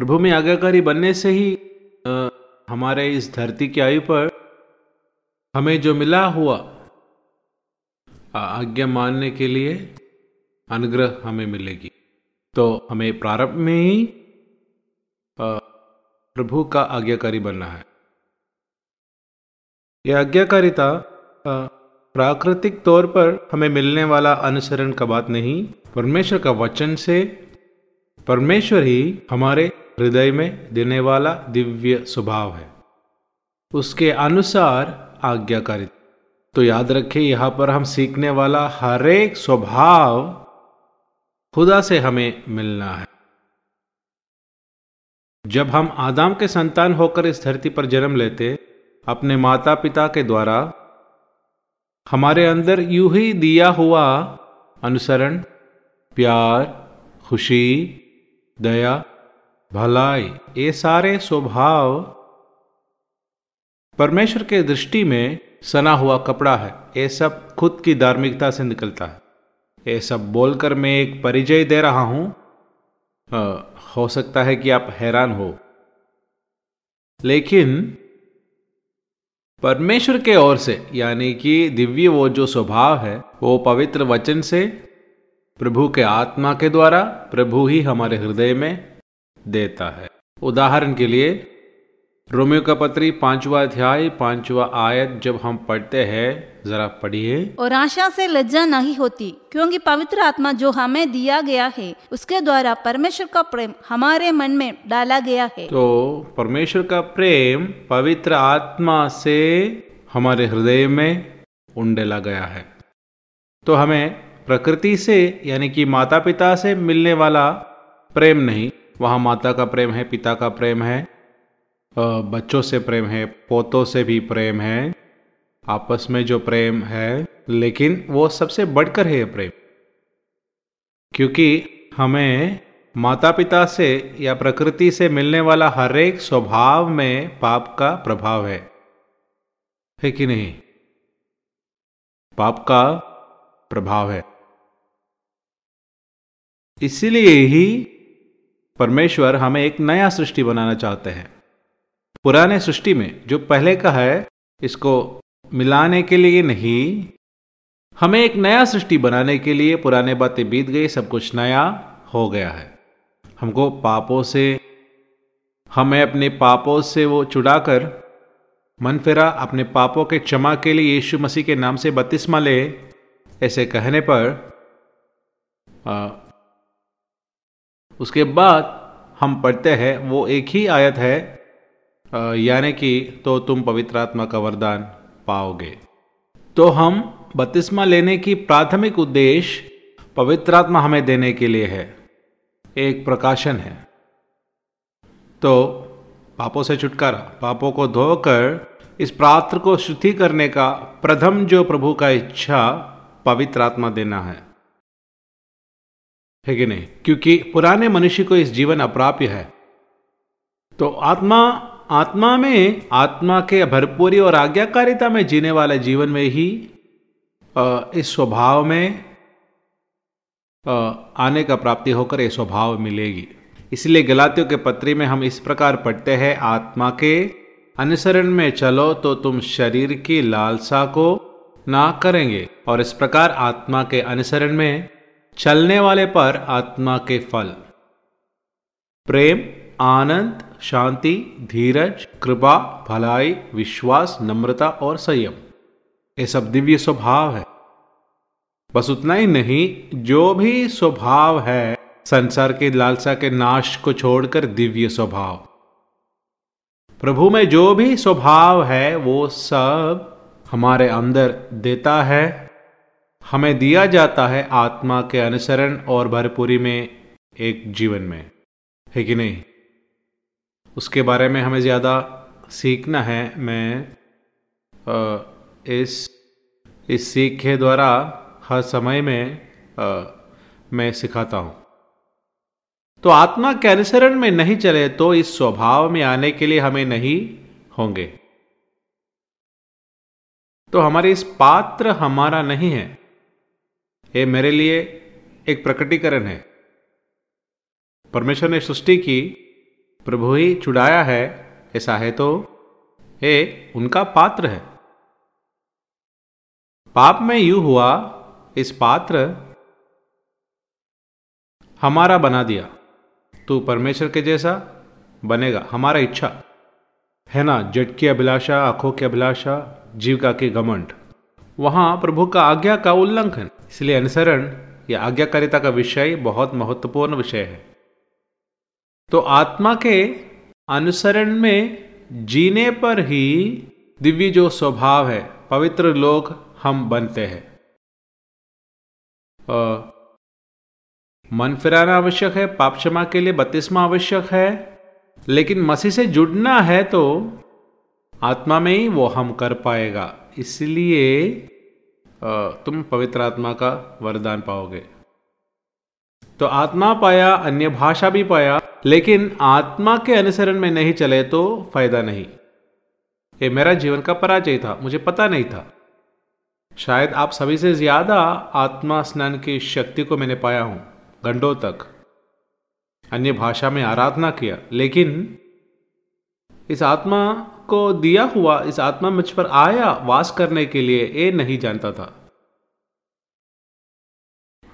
प्रभु में आज्ञाकारी बनने से ही आ, हमारे इस धरती की आयु पर हमें जो मिला हुआ आज्ञा मानने के लिए अनुग्रह हमें मिलेगी। तो हमें प्रारंभ में ही प्रभु का आज्ञाकारी बनना है। यह आज्ञाकारिता प्राकृतिक तौर पर हमें मिलने वाला अनुसरण का बात नहीं परमेश्वर का वचन से परमेश्वर ही हमारे हृदय में देने वाला दिव्य स्वभाव है। उसके अनुसार आज्ञाकारिता तो याद रखें, यहाँ पर हम सीखने वाला हर एक स्वभाव खुदा से हमें मिलना है। जब हम आदाम के संतान होकर इस धरती पर जन्म लेते, अपने माता पिता के द्वारा हमारे अंदर यूँ ही दिया हुआ अनुसरण, प्यार, खुशी, दया भलाई, ये सारे स्वभाव परमेश्वर के दृष्टि में सना हुआ कपड़ा है। ये सब खुद की धार्मिकता से निकलता है। ये सब बोलकर मैं एक परिचय दे रहा हूँ। हो सकता है कि आप हैरान हो। लेकिन परमेश्वर के ओर से, यानी कि दिव्य वो जो स्वभाव है, वो पवित्र वचन से प्रभु के आत्मा के द्वारा, प्रभु ही हमारे हृदय में देता है। उदाहरण के लिए रोमियो का पत्री पांचवा अध्याय पांचवा आयत जब हम पढ़ते हैं जरा पढ़िए। और आशा से लज्जा नहीं होती क्योंकि पवित्र आत्मा जो हमें दिया गया है उसके द्वारा परमेश्वर का प्रेम हमारे मन में डाला गया है। तो परमेश्वर का प्रेम पवित्र आत्मा से हमारे हृदय में उंडेला गया है। तो हमें प्रकृति से यानी कि माता पिता से मिलने वाला प्रेम नहीं वहाँ माता का प्रेम है, पिता का प्रेम है बच्चों से प्रेम है, पोतों से भी प्रेम है, आपस में जो प्रेम है, लेकिन वो सबसे बढ़कर है प्रेम। क्योंकि हमें माता पिता से या प्रकृति से मिलने वाला हर एक स्वभाव में पाप का प्रभाव है। है कि नहीं? पाप का प्रभाव है। इसीलिए ही परमेश्वर हमें एक नया सृष्टि बनाना चाहते हैं। पुराने सृष्टि में जो पहले का है इसको मिलाने के लिए नहीं हमें एक नया सृष्टि बनाने के लिए पुराने बातें बीत गई सब कुछ नया हो गया है। हमको पापों से हमें अपने पापों से वो चुड़ाकर मन फेरा अपने पापों के क्षमा के लिए यीशु मसीह के नाम से बत्तीसमा ले ऐसे कहने पर आ, उसके बाद हम पढ़ते हैं, वो एक ही आयत है यानी कि तो तुम पवित्र आत्मा का वरदान पाओगे। तो हम बत्तीसमा लेने की प्राथमिक उद्देश्य पवित्र आत्मा हमें देने के लिए है। एक प्रकाशन है। तो पापों से छुटकारा, पापों को धोकर, इस पात्र को शुद्धि करने का प्रथम जो प्रभु का इच्छा पवित्र आत्मा देना है। है कि नहीं? क्योंकि पुराने मनुष्य को इस जीवन अप्राप्य है। तो आत्मा आत्मा में, आत्मा के भरपूरी और आज्ञाकारिता में जीने वाले जीवन में ही इस स्वभाव में आने का प्राप्ति होकर यह स्वभाव मिलेगी। इसलिए गलातियों के पत्री में हम इस प्रकार पढ़ते हैं, आत्मा के अनुसरण में चलो तो तुम शरीर की लालसा को ना करेंगे और इस प्रकार आत्मा के अनुसरण में चलने वाले पर आत्मा के फल। प्रेम, आनंद, शांति, धीरज, कृपा, भलाई, विश्वास, नम्रता और संयम। ये सब दिव्य स्वभाव है। बस उतना ही नहीं, जो भी स्वभाव है, संसार के लालसा के नाश को छोड़कर दिव्य स्वभाव। प्रभु में जो भी स्वभाव है, वो सब हमारे अंदर देता है हमें दिया जाता है आत्मा के अनुसरण और भरपूरी में एक जीवन में। है कि नहीं? उसके बारे में हमें ज़्यादा सीखना है, मैं इस इस सीख के द्वारा हर समय में मैं सिखाता हूँ। तो आत्मा के अनुसरण में नहीं चले तो इस स्वभाव में आने के लिए हमें नहीं होंगे। तो हमारे इस पात्र हमारा नहीं है। ये मेरे लिए एक प्रकटीकरण है। परमेश्वर ने सृष्टि की, प्रभु ही चुड़ाया है, ऐसा है तो ये उनका पात्र है। पाप में यू हुआ, इस पात्र हमारा बना दिया। तू परमेश्वर के जैसा बनेगा, हमारा इच्छा। है ना, जट की अभिलाषा, आँखों की अभिलाषा जीविका के घमंड। वहाँ प्रभु का आज्ञा का उल्लंघन। इसलिए अनुसरण या आज्ञाकारिता का विषय बहुत महत्वपूर्ण विषय है। तो आत्मा के अनुसरण में जीने पर ही दिव्य जो स्वभाव है, पवित्र लोग हम बनते हैं। मन फिराना आवश्यक है, पाप क्षमा के लिए बत्तीसवा आवश्यक है, लेकिन मसीह से जुड़ना है तो आत्मा में ही वो हम कर पाएगा। इसलिए तुम पवित्र आत्मा का वरदान पाओगे। तो आत्मा पाया, अन्य भाषा भी पाया, लेकिन आत्मा के अनुसरण में नहीं चले तो फ़ायदा नहीं। ये मेरा जीवन का पराजय था, मुझे पता नहीं था। शायद आप सभी से ज़्यादा आत्मा स्नान की शक्ति को मैंने पाया हूँ, घंटों तक। अन्य भाषा में आराधना किया, लेकिन इस आत्मा को दिया हुआ इस आत्मा मुझ पर आया वास करने के लिए ये नहीं जानता था।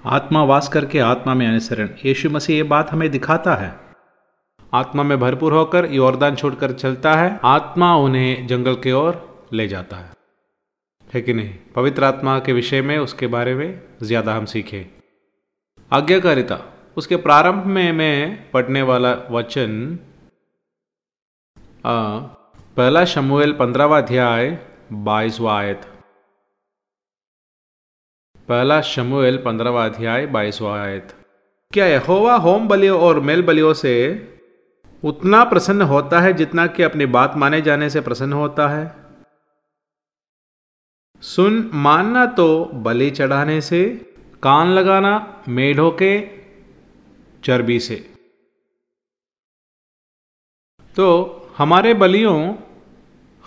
आत्मा वास करके आत्मा में अनुसरण यीशु मसीह ये बात हमें दिखाता है। आत्मा में भरपूर होकर योरदान छोड़कर चलता है। आत्मा उन्हें जंगल की ओर ले जाता है। है कि नहीं? पवित्र आत्मा के विषय में उसके बारे में ज़्यादा हम सीखें। आज्ञाकारिता। उसके प्रारंभ में मैं पढ़ने वाला वचन आ, पहला शमुएल पंद्रहवा अध्याय, बाईसवा आयत। पहला शमुएल पंद्रहवा अध्याय, बाईसवा आयत। क्या यहोवा होम बलियों और मेल बलियों से उतना प्रसन्न होता है जितना कि अपनी बात माने जाने से प्रसन्न होता है? सुन, मानना तो बलि चढ़ाने से, कान लगाना मेढों के चर्बी से। तो हमारे बलियों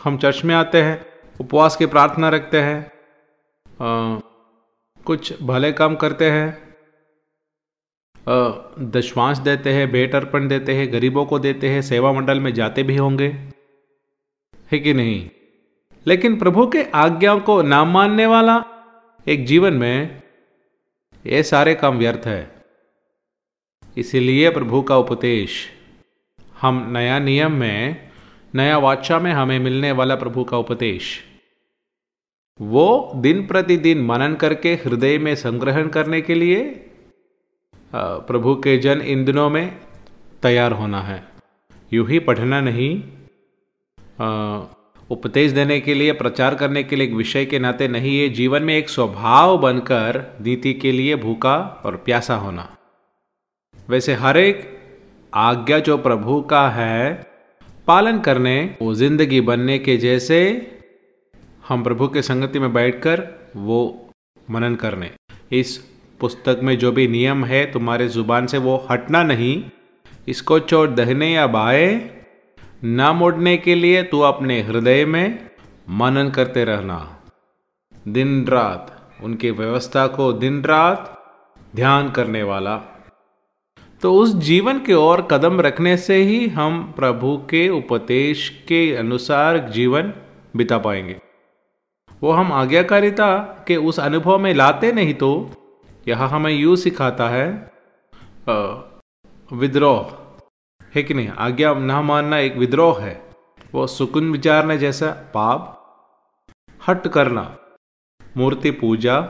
हम चर्च में आते हैं, उपवास की प्रार्थना रखते हैं कुछ भले काम करते हैं दशवांश देते हैं, भेंट अर्पण देते हैं, गरीबों को देते हैं, सेवा मंडल में जाते भी होंगे। है कि नहीं? लेकिन प्रभु के आज्ञाओं को ना मानने वाला एक जीवन में ये सारे काम व्यर्थ है। इसीलिए प्रभु का उपदेश, हम नया नियम में नया वाचा में हमें मिलने वाला प्रभु का उपदेश। वो दिन प्रतिदिन मनन करके हृदय में संग्रहण करने के लिए प्रभु के जन इन दिनों में तैयार होना है। यूँ ही पढ़ना नहीं उपदेश देने के लिए, प्रचार करने के लिए एक विषय के नाते नहीं, ये जीवन में एक स्वभाव बनकर नीति के लिए भूखा और प्यासा होना। वैसे हर एक आज्ञा जो प्रभु का है पालन करने, वो ज़िंदगी बनने के जैसे हम प्रभु के संगति में बैठकर वो मनन करने। इस पुस्तक में जो भी नियम है, तुम्हारे ज़ुबान से वो हटना नहीं। इसको चोट दहने या बाए ना मोड़ने के लिए तू अपने हृदय में मनन करते रहना। दिन रात, उनकी व्यवस्था को दिन रात ध्यान करने वाला। तो उस जीवन के ओर कदम रखने से ही हम प्रभु के उपदेश के अनुसार जीवन बिता पाएँगे। वो हम आज्ञाकारिता के उस अनुभव में लाते नहीं तो यह हमें यू सिखाता है विद्रोह। है कि नहीं? आज्ञा न मानना एक विद्रोह है। वो सुकुन विचारने जैसा पाप, हट करना, मूर्ति पूजा,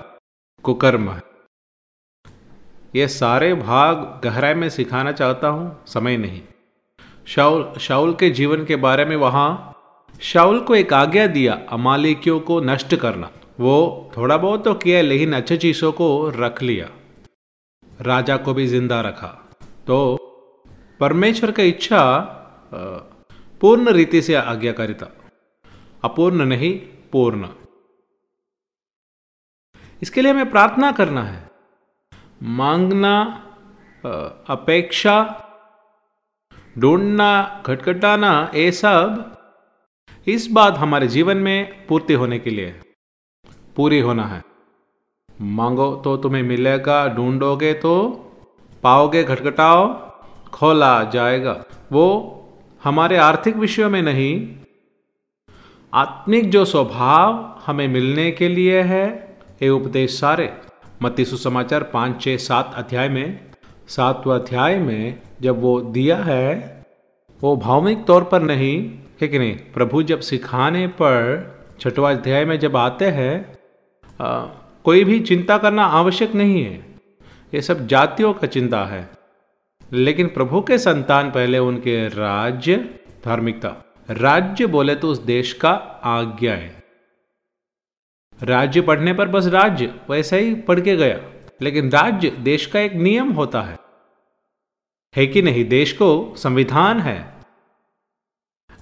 कुकर्म। है ये सारे भाग गहराई में सिखाना चाहता हूँ, समय नहीं। शाउल शाउल के जीवन के बारे में वहाँ, शाउल को एक आज्ञा दिया, अमालिकियों को नष्ट करना। वो थोड़ा बहुत तो किया, लेकिन अच्छे चीज़ों को रख लिया। राजा को भी ज़िंदा रखा। तो परमेश्वर का इच्छा पूर्ण रीति से आज्ञाकारिता। अपूर्ण नहीं, पूर्ण। इसके लिए हमें प्रार्थना करना है। मांगना अपेक्षा, ढूंढना, खटखटाना, ये सब इस बात हमारे जीवन में पूर्ति होने के लिए पूरी होना है। मांगो तो तुम्हें मिलेगा, ढूंढोगे तो पाओगे घटघटाओ खोला जाएगा। वो हमारे आर्थिक विषयों में नहीं, आत्मिक जो स्वभाव हमें मिलने के लिए है, ये उपदेश सारे मत्ती सुसमाचार पाँच छः सात अध्याय में, सातवें अध्याय में जब वो दिया है, वो भावनिक तौर पर नहीं, है कि नहीं? प्रभु जब सिखाने पर छठवा अध्याय में जब आते हैं कोई भी चिंता करना आवश्यक नहीं है। ये सब जातियों का चिंता है। लेकिन प्रभु के संतान पहले उनके राज्य, धार्मिकता। राज्य बोले तो उस देश का आज्ञा है। राज्य पढ़ने पर बस राज्य, वैसे ही पढ़ के गया। लेकिन राज्य देश का एक नियम होता है। है कि नहीं? देश को संविधान है।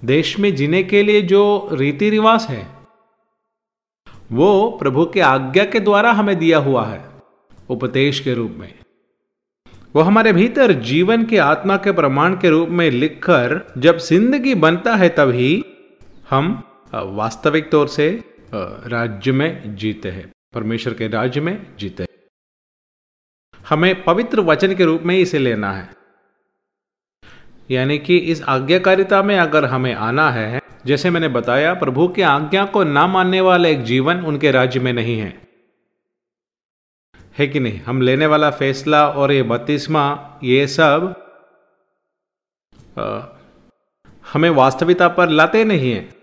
देश में जीने के लिए जो रीति रिवाज है, वो प्रभु के आज्ञा के द्वारा हमें दिया हुआ है, उपदेश के रूप में। वो हमारे भीतर जीवन के आत्मा के प्रमाण के रूप में लिखकर जब ज़िंदगी बनता है तभी हम वास्तविक तौर से राज्य में जीते हैं। परमेश्वर के राज्य में जीते हैं। हमें पवित्र वचन के रूप में इसे लेना है। यानी कि इस आज्ञाकारिता में अगर हमें आना है जैसे मैंने बताया प्रभु की आज्ञा को ना मानने वाला एक जीवन उनके राज्य में नहीं है। है कि नहीं? हम लेने वाला फैसला और ये बत्तीसवा ये सब आ, हमें वास्तविकता पर लाते नहीं हैं।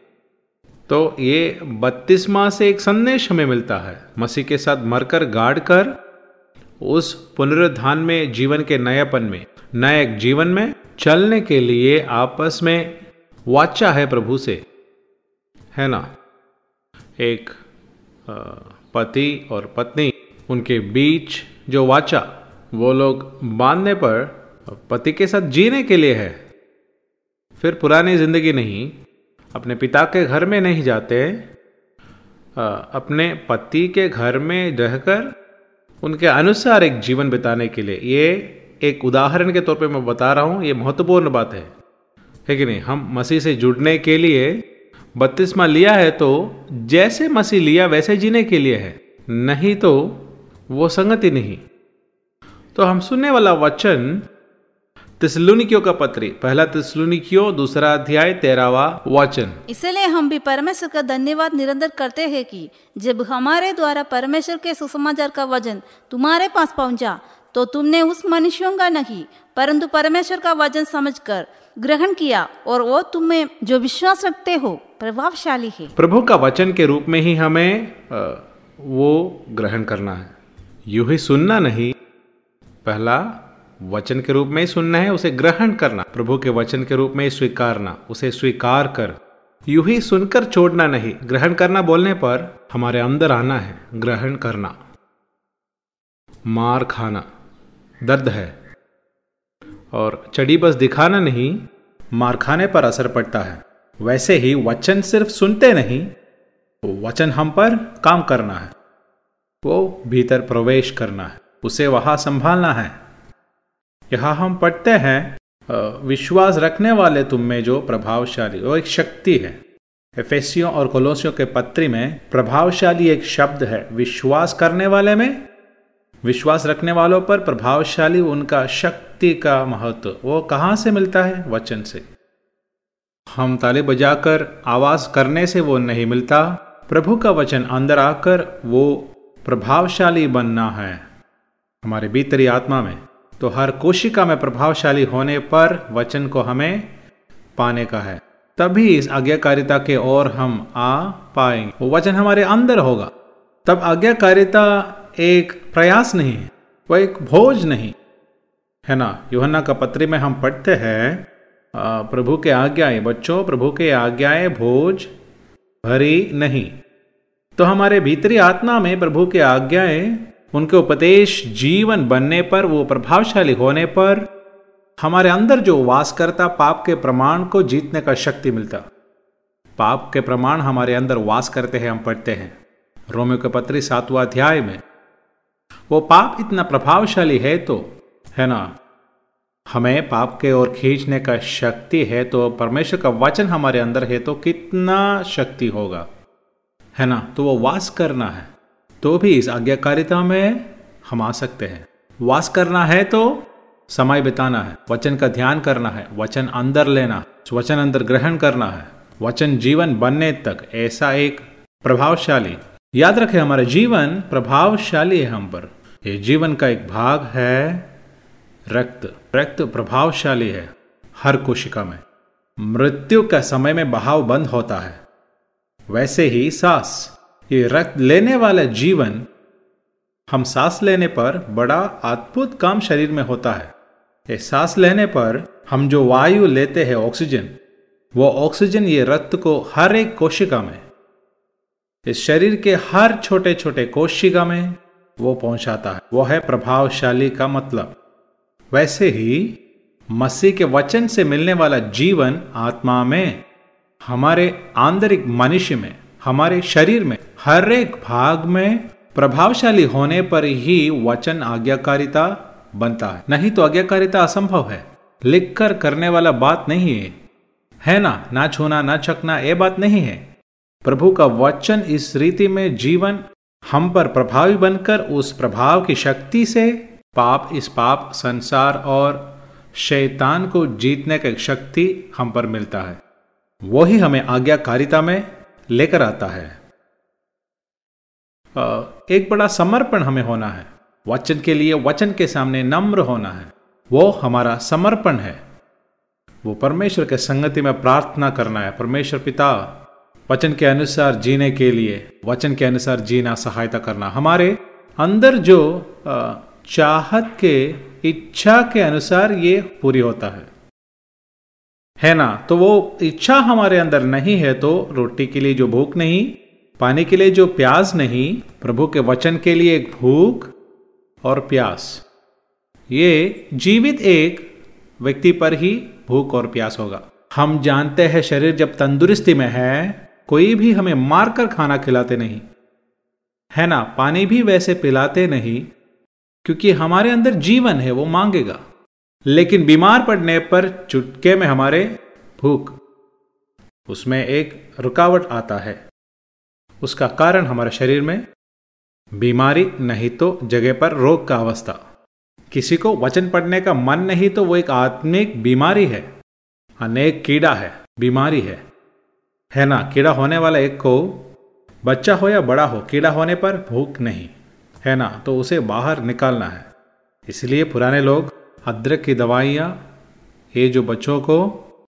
तो ये बत्तीस माह से एक संदेश हमें मिलता है। मसीह के साथ मरकर गाड़ कर उस पुनरुत्थान में, जीवन के नयापन में, नए जीवन में, चलने के लिए आपस में वाचा है प्रभु से। है ना? एक पति और पत्नी, उनके बीच जो वाचा, वो लोग बांधने पर पति के साथ जीने के लिए है। फिर पुरानी ज़िंदगी नहीं अपने पिता के घर में नहीं जाते अपने पति के घर में रहकर उनके अनुसार एक जीवन बिताने के लिए। ये एक उदाहरण के तौर पे मैं बता रहा हूँ, ये महत्वपूर्ण बात है। है कि नहीं? हम मसीह से जुड़ने के लिए बत्तीसवा लिया है तो जैसे मसीह लिया, वैसे जीने के लिए है। नहीं तो वो संगति नहीं। तो हम सुनने वाला वचन तिसलुनिकियों का पत्री पहला तिसलुनिकियों दूसरा अध्याय तेरावा वचन। इसलिए हम भी परमेश्वर का धन्यवाद निरंतर करते हैं कि जब हमारे द्वारा परमेश्वर के सुसमाचार का वचन तुम्हारे पास पहुँचा तो तुमने उस मनुष्यों का नहीं परंतु परमेश्वर का वचन समझकर ग्रहण किया और वो तुम्हें जो विश्वास रखते हो प्रभावशाली है। प्रभु का वचन के रूप में ही हमें वो ग्रहण करना है। यू ही सुनना नहीं पहला वचन के रूप में ही सुनना है, उसे ग्रहण करना। प्रभु के वचन के रूप में ही स्वीकारना, उसे स्वीकार कर। यू ही सुनकर छोड़ना नहीं, ग्रहण करना बोलने पर हमारे अंदर आना है, ग्रहण करना। मार खाना, दर्द है। और चढ़ी बस दिखाना नहीं, मार खाने पर असर पड़ता है। वैसे ही वचन सिर्फ़ सुनते नहीं, वचन हम पर काम करना है। वो भीतर प्रवेश करना है, उसे वहाँ संभालना है। यहाँ हम पढ़ते हैं विश्वास रखने वाले तुम में जो प्रभावशाली वो एक शक्ति है। एफेसियों और कोलोसियों के पत्री में प्रभावशाली एक शब्द है। विश्वास करने वाले में? विश्वास रखने वालों पर प्रभावशाली उनका शक्ति का महत्व, वो कहाँ से मिलता है? वचन से। हम ताले बजाकर आवाज़ करने से वो नहीं मिलता। प्रभु का वचन अंदर आकर वो प्रभावशाली बनना है। हमारे भीतरी आत्मा में तो हर कोशिका में प्रभावशाली होने पर वचन को हमें पाने का है। तभी इस आज्ञाकारिता के ओर हम आ पाएँगे। वो वचन हमारे अंदर होगा। तब आज्ञाकारिता एक प्रयास नहीं है वह एक भोज नहीं। है ना? योहन्ना का पत्री में हम पढ़ते हैं प्रभु के आज्ञाएँ, बच्चों, प्रभु के आज्ञाएँ भोज भरी नहीं। तो हमारे भीतरी आत्मा में प्रभु के आज्ञाएँ उनके उपदेश जीवन बनने पर, वो प्रभावशाली होने पर, हमारे अंदर जो वास करता, पाप के प्रमाण को जीतने का शक्ति मिलता। पाप के प्रमाण हमारे अंदर वास करते हैं, हम पढ़ते हैं। रोमियो के पत्री सातवा अध्याय में, वो पाप इतना प्रभावशाली है तो है ना? हमें पाप के ओर खींचने का शक्ति है तो परमेश्वर का वचन हमारे अंदर है तो कितना शक्ति होगा? है ना? तो वो वास करना है। तो भी इस आज्ञाकारिता में हम आ सकते हैं। वास करना है तो समय बिताना है, वचन का ध्यान करना है, वचन अंदर लेना, वचन अंदर ग्रहण करना है। वचन जीवन बनने तक ऐसा एक प्रभावशाली। याद रखें, हमारा जीवन प्रभावशाली है हम पर। ये जीवन का एक भाग है रक्त। रक्त प्रभावशाली है हर कोशिका में। मृत्यु का समय में बहाव बंद होता है। वैसे ही सांस। ये रक्त लेने वाला जीवन हम सांस लेने पर बड़ा अद्भुत काम शरीर में होता है। ये सांस लेने पर हम जो वायु लेते हैं ऑक्सीजन, वो ऑक्सीजन ये रक्त को हर एक कोशिका में, इस शरीर के हर छोटे छोटे कोशिका में वो पहुंचाता है। वो है प्रभावशाली का मतलब। वैसे ही मसीह के वचन से मिलने वाला जीवन आत्मा में, हमारे आंतरिक मनुष्य में, हमारे शरीर में हर एक भाग में प्रभावशाली होने पर ही वचन आज्ञाकारिता बनता है। नहीं तो आज्ञाकारिता असंभव है। लिखकर करने वाला बात नहीं है। है ना ना छूना, ना छकना, ये बात नहीं है। प्रभु का वचन इस रीति में जीवन हम पर प्रभावी बनकर उस प्रभाव की शक्ति से पाप, इस पाप, संसार और शैतान को जीतने का एक शक्ति हम पर मिलता है। वही हमें आज्ञाकारिता में लेकर आता है। एक बड़ा समर्पण हमें होना है। वचन के लिए, वचन के सामने नम्र होना है। वो हमारा समर्पण है। वो परमेश्वर के संगति में प्रार्थना करना है। परमेश्वर पिता, वचन के अनुसार जीने के लिए, वचन के अनुसार जीना, सहायता करना। हमारे अंदर जो चाहत के, इच्छा के अनुसार ये पूरी होता है। है ना? तो वो इच्छा हमारे अंदर नहीं है तो रोटी के लिए जो भूख नहीं पानी के लिए जो प्यास नहीं, प्रभु के वचन के लिए एक भूख और प्यास। ये जीवित एक व्यक्ति पर ही भूख और प्यास होगा। हम जानते हैं शरीर जब तंदुरुस्ती में है, कोई भी हमें मारकर खाना खिलाते नहीं। है ना, पानी भी वैसे पिलाते नहीं, क्योंकि हमारे अंदर जीवन है, वो मांगेगा। लेकिन बीमार पड़ने पर चुटके में हमारे भूख, उसमें एक रुकावट आता है। उसका कारण हमारे शरीर में? बीमारी नहीं तो जगह पर रोग का अवस्था। किसी को वचन पढ़ने का मन नहीं तो वो एक आत्मिक बीमारी है। अनेक कीड़ा है, बीमारी है। है ना, कीड़ा होने वाला एक को बच्चा हो या बड़ा हो, कीड़ा होने पर भूख नहीं। है ना तो उसे बाहर निकालना है। इसलिए पुराने लोग अदरक की दवाइयाँ, ये जो बच्चों को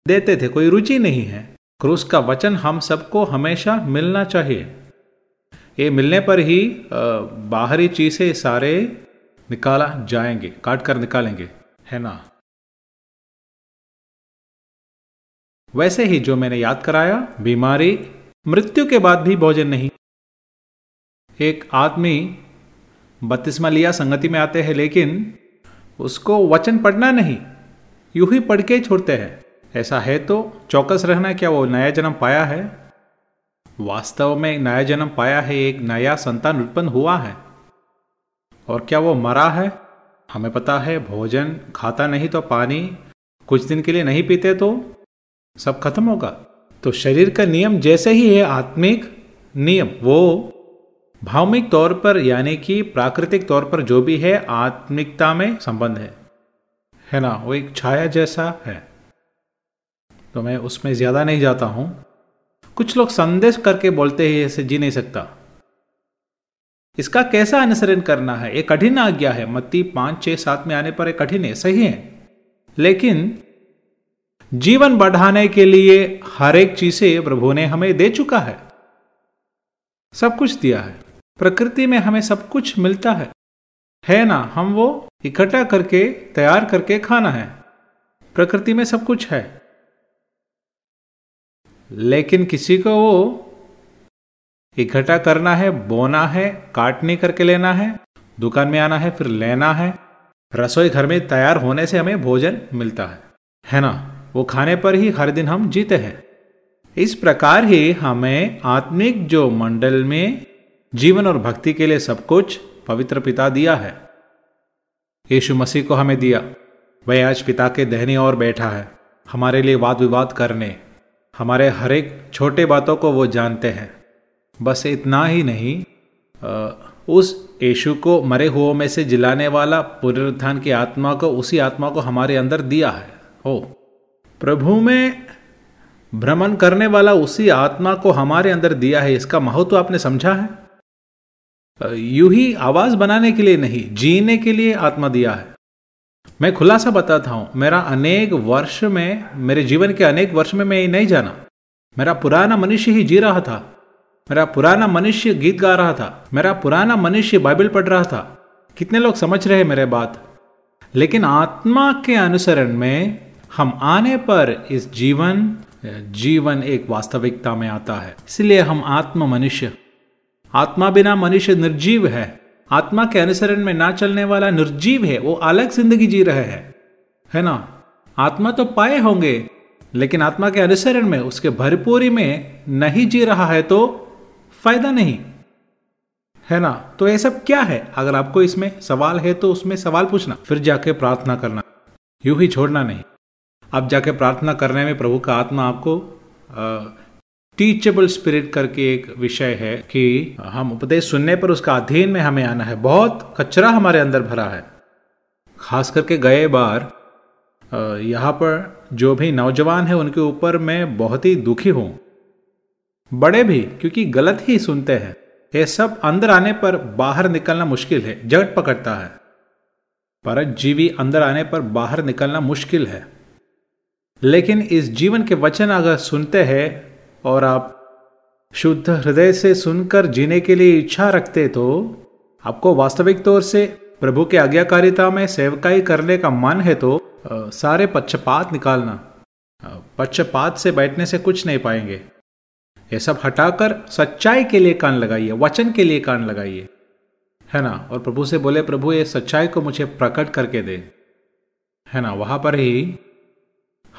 देते थे, कोई रुचि नहीं है। क्रूस का वचन हम सबको हमेशा मिलना चाहिए। ये मिलने पर ही बाहरी चीज़ें सारे निकाला जाएँगे, काट कर निकालेंगे, है ना? वैसे ही जो मैंने याद कराया, बीमारी, मृत्यु के बाद भी भोजन नहीं। एक आदमी बत्तीसवा लिया संगति में आते हैं, लेकिन उसको वचन पढ़ना नहीं, यूँ ही पढ़ के छोड़ते हैं। ऐसा है तो चौकस रहना क्या वो नया जन्म पाया है? वास्तव में नया जन्म पाया है, एक नया संतान उत्पन्न हुआ है। और क्या वो मरा है? हमें पता है, भोजन खाता नहीं तो पानी कुछ दिन के लिए नहीं पीते तो सब खत्म होगा। तो शरीर का नियम जैसे ही है, आत्मिक नियम, वो भावमिक तौर पर, यानी कि प्राकृतिक तौर पर जो भी है, आत्मिकता में संबंध है। है ना? वो एक छाया जैसा है। तो मैं उसमें ज़्यादा नहीं जाता हूँ। कुछ लोग संदेश करके बोलते हैं, ऐसे जी नहीं सकता। इसका कैसा अनुसरण करना है? एक कठिन आज्ञा है। मत्ती पाँच, छह, सात में आने पर एक कठिन है, सही है। लेकिन जीवन बढ़ाने के लिए हर एक चीज़ें प्रभु ने हमें दे चुका है। सब कुछ दिया है। प्रकृति में हमें सब कुछ मिलता है। है ना? हम वो इकट्ठा करके, तैयार करके खाना है। प्रकृति में सब कुछ है। लेकिन किसी को वो इकट्ठा करना है, बोना है, काटने करके लेना है, दुकान में आना है, फिर लेना है। रसोई घर में तैयार होने से हमें भोजन मिलता है। है ना? वो खाने पर ही हर दिन हम जीते हैं। इस प्रकार ही हमें आत्मिक जो मंडल में जीवन और भक्ति के लिए सब कुछ पवित्र पिता दिया है। यीशु मसीह को हमें दिया। वह आज पिता के दहने और बैठा है। हमारे लिए वाद विवाद करने। हमारे हर एक छोटे बातों को वो जानते हैं। बस इतना ही नहीं उस यशु को मरे हुओं में से जिलाने वाला पुनरुत्थान की आत्मा को उसी आत्मा को हमारे अंदर दिया है। हो। प्रभु में भ्रमण करने वाला उसी आत्मा को हमारे अंदर दिया है, इसका महत्व आपने समझा है? यू ही आवाज़ बनाने के लिए नहीं, जीने के लिए आत्मा दिया है। मैं खुलासा बताता हूँ, मेरा अनेक वर्ष में, मेरे जीवन के अनेक वर्ष में मैं ये नहीं जाना। मेरा पुराना मनुष्य ही जी रहा था। मेरा पुराना मनुष्य गीत गा रहा था। मेरा पुराना मनुष्य बाइबल पढ़ रहा था। कितने लोग समझ रहे मेरे बात? लेकिन आत्मा के अनुसरण में हम आने पर इस जीवन जीवन एक वास्तविकता में आता है। इसलिए हम आत्म मनुष्य। आत्मा बिना मनुष्य निर्जीव है। आत्मा के अनुसरण में ना चलने वाला निर्जीव है, वो अलग ज़िंदगी जी रहे हैं। है ना? आत्मा तो पाए होंगे, लेकिन आत्मा के अनुसरण में, उसके भरपूरी में नहीं जी रहा है तो फ़ायदा नहीं। है ना? तो ये सब क्या है? अगर आपको इसमें सवाल है तो उसमें सवाल पूछना, फिर जाके प्रार्थना करना। यूँ ही छोड़ना नहीं। अब जाके प्रार्थना करने में प्रभु का आत्मा आपको टीचेबल स्पिरिट करके एक विषय है कि हम उपदेश सुनने पर उसका अध्ययन में हमें आना है। बहुत कचरा हमारे अंदर भरा है। खास करके गए बार यहाँ पर जो भी नौजवान है, उनके ऊपर मैं बहुत ही दुखी हूँ। बड़े भी, क्योंकि गलत ही सुनते हैं। ये सब अंदर आने पर बाहर निकलना मुश्किल है जगत पकड़ता है। पर जीवी अंदर आने पर बाहर निकलना मुश्किल है। लेकिन इस जीवन के वचन अगर सुनते हैं और आप शुद्ध हृदय से सुनकर जीने के लिए इच्छा रखते तो आपको वास्तविक तौर से प्रभु के आज्ञाकारिता में सेवकाई करने का मन है तो सारे पक्षपात निकालना। पक्षपात से बैठने से कुछ नहीं पाएँगे। ये सब हटाकर सच्चाई के लिए कान लगाइए, वचन के लिए कान लगाइए। है ना? और प्रभु से बोले, प्रभु, ये सच्चाई को मुझे प्रकट करके दे। है ना? वहाँ पर ही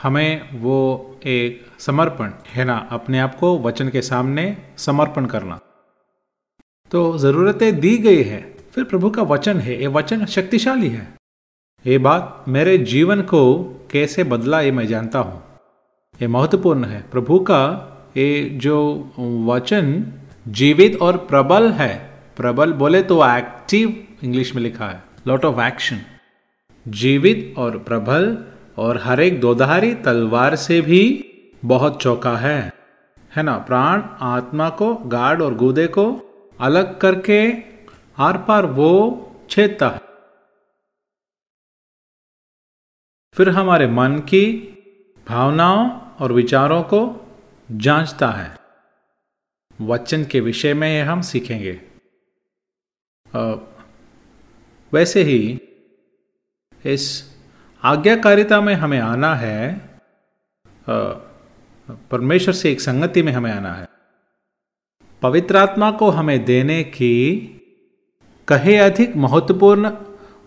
हमें वो एक समर्पण, है ना? अपने आप को वचन के सामने समर्पण करना। तो ज़रूरतें दी गई है, फिर प्रभु का वचन है। ये वचन शक्तिशाली है। ये बात मेरे जीवन को कैसे बदला, ये मैं जानता हूँ। ये महत्वपूर्ण है। प्रभु का ये जो वचन जीवित और प्रबल है, प्रबल बोले तो एक्टिव इंग्लिश में लिखा है। लॉट ऑफ़ एक्शन जीवित और प्रबल और हर एक दोधारी तलवार से भी बहुत चौका है। है ना? प्राण आत्मा को गार्ड और गूदे को अलग करके आर पार वो छेदता है। फिर हमारे मन की भावनाओं और विचारों को जांचता है। वचन के विषय में यह हम सीखेंगे। वैसे ही इस आज्ञाकारिता में हमें आना है। परमेश्वर से एक संगति में हमें आना है। पवित्र आत्मा को हमें देने की कहे अधिक महत्वपूर्ण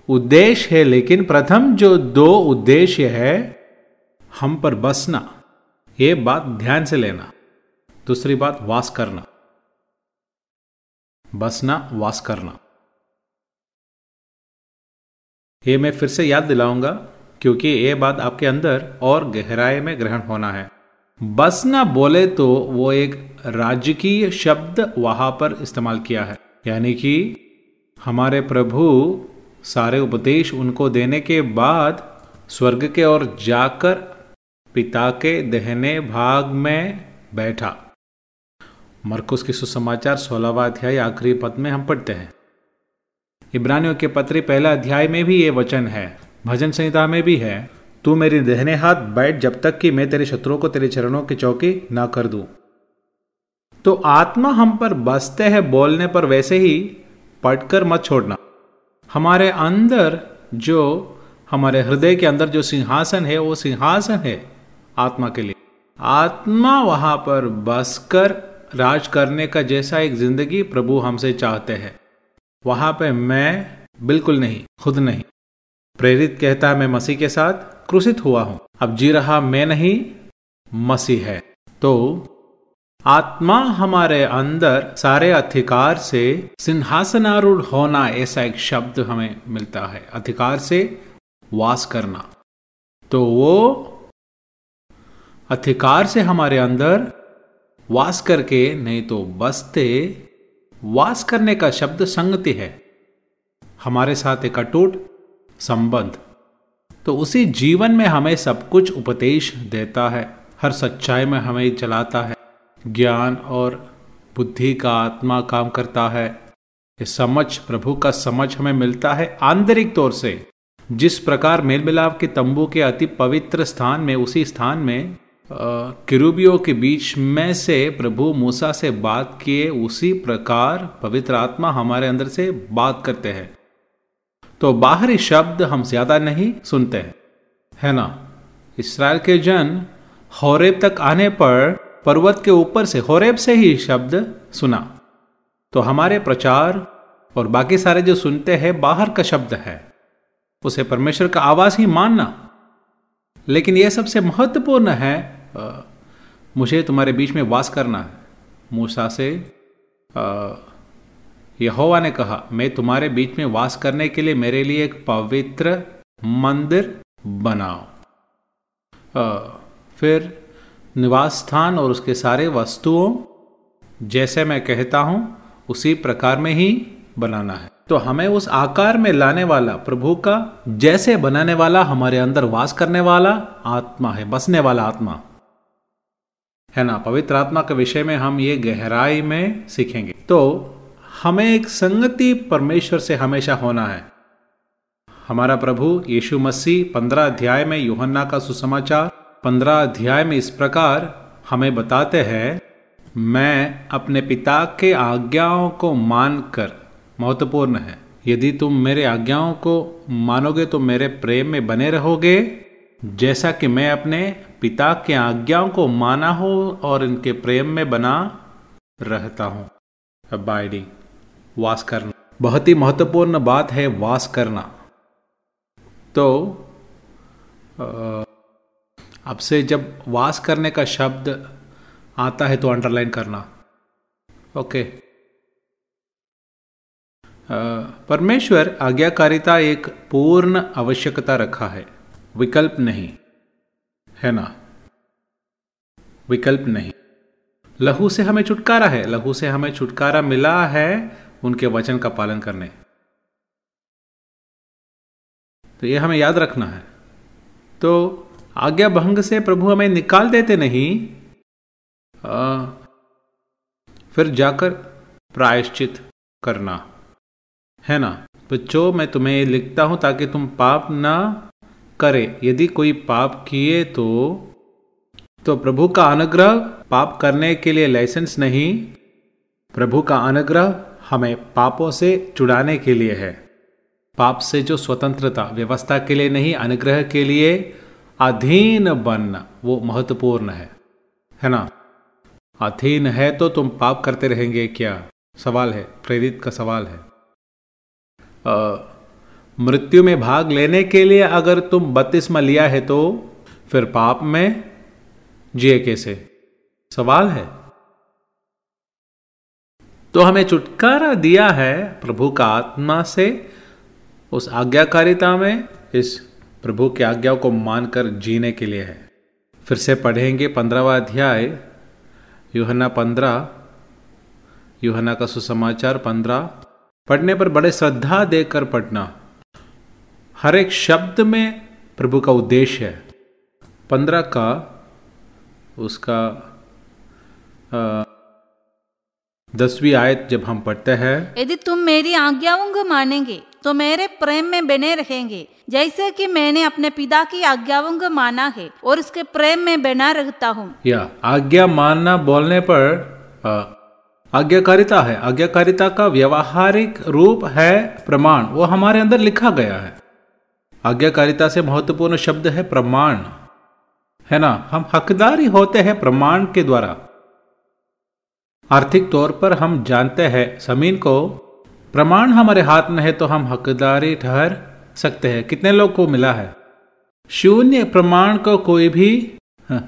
उद्देश्य है, लेकिन प्रथम जो दो उद्देश्य है, हम पर बसना, ये बात ध्यान से लेना। दूसरी बात, वास करना। बसना, वास करना। ये मैं फिर से याद दिलाऊँगा, क्योंकि ये बात आपके अंदर और गहराई में ग्रहण होना है। बस ना बोले तो वो एक राजकीय शब्द वहाँ पर इस्तेमाल किया है। यानी कि हमारे प्रभु सारे उपदेश उनको देने के बाद स्वर्ग के ओर जाकर पिता के दहने भाग में बैठा। मरकुस की सुसमाचार सोलहवा अध्याय आखिरी पद में हम पढ़ते हैं। इब्रानियों के पत्र पहला अध्याय में भी ये वचन है, भजन संहिता में भी है। तू मेरी दहने हाथ बैठ जब तक कि मैं तेरे शत्रुओं को तेरे चरणों की चौकी ना कर दूँ। तो आत्मा हम पर बसते हैं बोलने पर वैसे ही पढ़कर मत छोड़ना। हमारे अंदर जो, हमारे हृदय के अंदर जो सिंहासन है, वो सिंहासन है आत्मा के लिए। आत्मा वहाँ पर बसकर राज करने का जैसा एक ज़िंदगी प्रभु हमसे चाहते हैं। वहाँ पे मैं बिल्कुल नहीं, खुद नहीं। प्रेरित कहता है, मैं मसीह के साथ क्रूसित हुआ हूँ। अब जी रहा मैं नहीं, मसीह है। तो आत्मा हमारे अंदर सारे अधिकार से सिंहासनारूढ़ होना ऐसा एक शब्द हमें मिलता है, अधिकार से वास करना। तो वो अधिकार से हमारे अंदर वास करके नहीं तो बसते, वास करने का शब्द संगति है। हमारे साथ एक अटूट संबंध। तो उसी जीवन में हमें सब कुछ उपदेश देता है। हर सच्चाई में हमें चलाता है। ज्ञान और बुद्धि का आत्मा काम करता है। ये समझ, प्रभु का समझ हमें मिलता है आंतरिक तौर से। जिस प्रकार मेल मिलाप के तंबू के अति पवित्र स्थान में, उसी स्थान में किरूबियों के बीच में से प्रभु मूसा से बात किए, उसी प्रकार पवित्र आत्मा हमारे अंदर से बात करते हैं। तो बाहरी शब्द हम ज़्यादा नहीं सुनते हैं। है ना? इसराइल के जन होरेब तक आने पर पर्वत के ऊपर से होरेब से ही शब्द सुना। तो हमारे प्रचार और बाकी सारे जो सुनते हैं बाहर का शब्द है। उसे परमेश्वर का आवाज़ ही मानना। लेकिन यह सबसे महत्वपूर्ण है आ, मुझे तुम्हारे बीच में वास करना है। मूसा से यहोवा ने कहा, मैं तुम्हारे बीच में वास करने के लिए मेरे लिए एक पवित्र मंदिर बनाओ। फिर निवास स्थान और उसके सारे वस्तुओं, जैसे मैं कहता हूँ, उसी प्रकार में ही बनाना है। तो हमें उस आकार में लाने वाला, प्रभु का जैसे बनाने वाला, हमारे अंदर वास करने वाला आत्मा है, बसने वाला आत्मा। है ना? पवित्र आत्मा के विषय में हम ये गहराई में सीखेंगे। तो हमें एक संगति परमेश्वर से हमेशा होना है। हमारा प्रभु यीशु मसीह पंद्रह अध्याय में योहन्ना का सुसमाचार, पंद्रह अध्याय में इस प्रकार हमें बताते हैं, मैं अपने पिता के आज्ञाओं को मानकर महत्वपूर्ण है। यदि तुम मेरे आज्ञाओं को मानोगे तो मेरे प्रेम में बने रहोगे। जैसा कि मैं अपने पिता के आज्ञाओं को माना हो और इनके प्रेम में बना रहता हूँ। अबाइडिंग वास करना। बहुत ही महत्वपूर्ण बात है वास करना। तो अब से जब वास करने का शब्द आता है तो अंडरलाइन करना। ओके। परमेश्वर आज्ञाकारिता एक पूर्ण आवश्यकता रखा है। विकल्प नहीं। है ना? विकल्प नहीं। लहू से हमें छुटकारा है। लहू से हमें छुटकारा मिला है उनके वचन का पालन करने। तो यह हमें याद रखना है। तो आज्ञा भंग से प्रभु हमें निकाल देते नहीं आ, फिर जाकर प्रायश्चित करना। है ना? बच्चों मैं तुम्हें लिखता हूँ ताकि तुम पाप ना करे। यदि कोई पाप किए तो तो प्रभु का अनुग्रह पाप करने के लिए लाइसेंस नहीं प्रभु का अनुग्रह हमें पापों से छुड़ाने के लिए है। पाप से जो स्वतंत्रता व्यवस्था के लिए नहीं अनुग्रह के लिए अधीन बनना वो महत्वपूर्ण है। है ना? अधीन है तो तुम पाप करते रहेंगे क्या? सवाल है प्रेरित का सवाल है। आ, मृत्यु में भाग लेने के लिए अगर तुम बत्तीसमा लिया है तो फिर पाप में जिए कैसे? सवाल है। तो हमें छुटकारा दिया है प्रभु का आत्मा से, उस आज्ञाकारिता में, इस प्रभु की आज्ञा को मानकर जीने के लिए है। फिर से पढ़ेंगे पंद्रहवा अध्याय युहना पंद्रह युहना का सुसमाचार पंद्रह। पढ़ने पर बड़े श्रद्धा देकर पढ़ना। हर एक शब्द में प्रभु का उद्देश्य है। पंद्रह का, उसका दसवीं आयत जब हम पढ़ते हैं यदि तुम मेरी आज्ञाओं को मानेंगे तो मेरे प्रेम में बने रहेंगे। जैसे कि मैंने अपने पिता की आज्ञाओं को माना है और उसके प्रेम में बना रहता हूँ। या आज्ञा मानना बोलने पर आ, आज्ञाकारिता है। आज्ञाकारिता का व्यवहारिक रूप है प्रमाण। वो हमारे अंदर लिखा गया है। आज्ञाकारिता से महत्वपूर्ण शब्द है प्रमाण। है ना? हम हकदारी होते हैं प्रमाण के द्वारा। आर्थिक तौर पर हम जानते हैं ज़मीन को प्रमाण हमारे हाथ में है तो हम हकदारी ठहर सकते हैं। कितने लोग को मिला है? शून्य प्रमाण को कोई भी हाँ,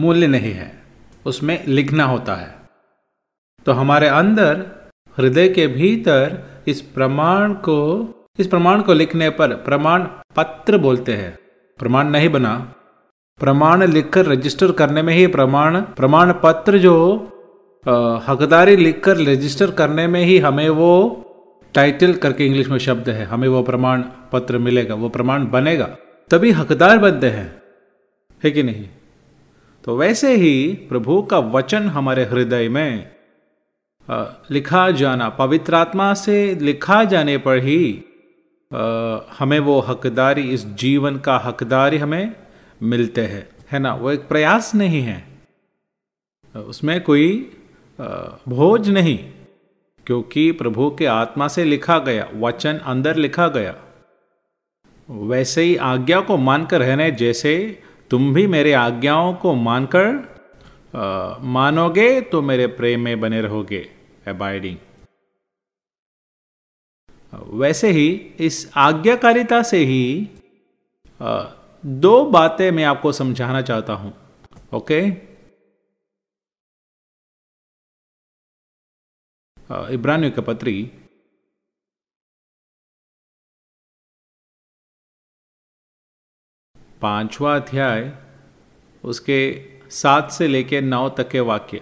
मूल्य नहीं है। उसमें लिखना होता है। तो हमारे अंदर हृदय के भीतर इस प्रमाण को इस प्रमाण को लिखने पर प्रमाण पत्र बोलते हैं। प्रमाण नहीं बना। प्रमाण लिखकर रजिस्टर करने में ही प्रमाण प्रमाण पत्र जो हकदारी लिखकर रजिस्टर करने में ही हमें वो टाइटल करके इंग्लिश में शब्द है। हमें वो प्रमाण पत्र मिलेगा, वो प्रमाण बनेगा। तभी हकदार बनते हैं। है कि नहीं? तो वैसे ही प्रभु का वचन हमारे हृदय में लिखा जाना, पवित्र आत्मा से लिखा जाने पर ही हमें वो हकदारी, इस जीवन का हकदारी हमें मिलते हैं। है ना? वो एक प्रयास नहीं है। उसमें कोई भोज नहीं क्योंकि प्रभु के आत्मा से लिखा गया वचन अंदर लिखा गया। वैसे ही आज्ञा को मानकर रहने जैसे तुम भी मेरे आज्ञाओं को मानकर मानोगे तो मेरे प्रेम में बने रहोगे अबाइडिंग वैसे ही इस आज्ञाकारिता से ही आ, दो बातें मैं आपको समझाना चाहता हूँ ओके के पत्री, पांचवा अध्याय, उसके सात से लेकर नौ तक के वाक्य।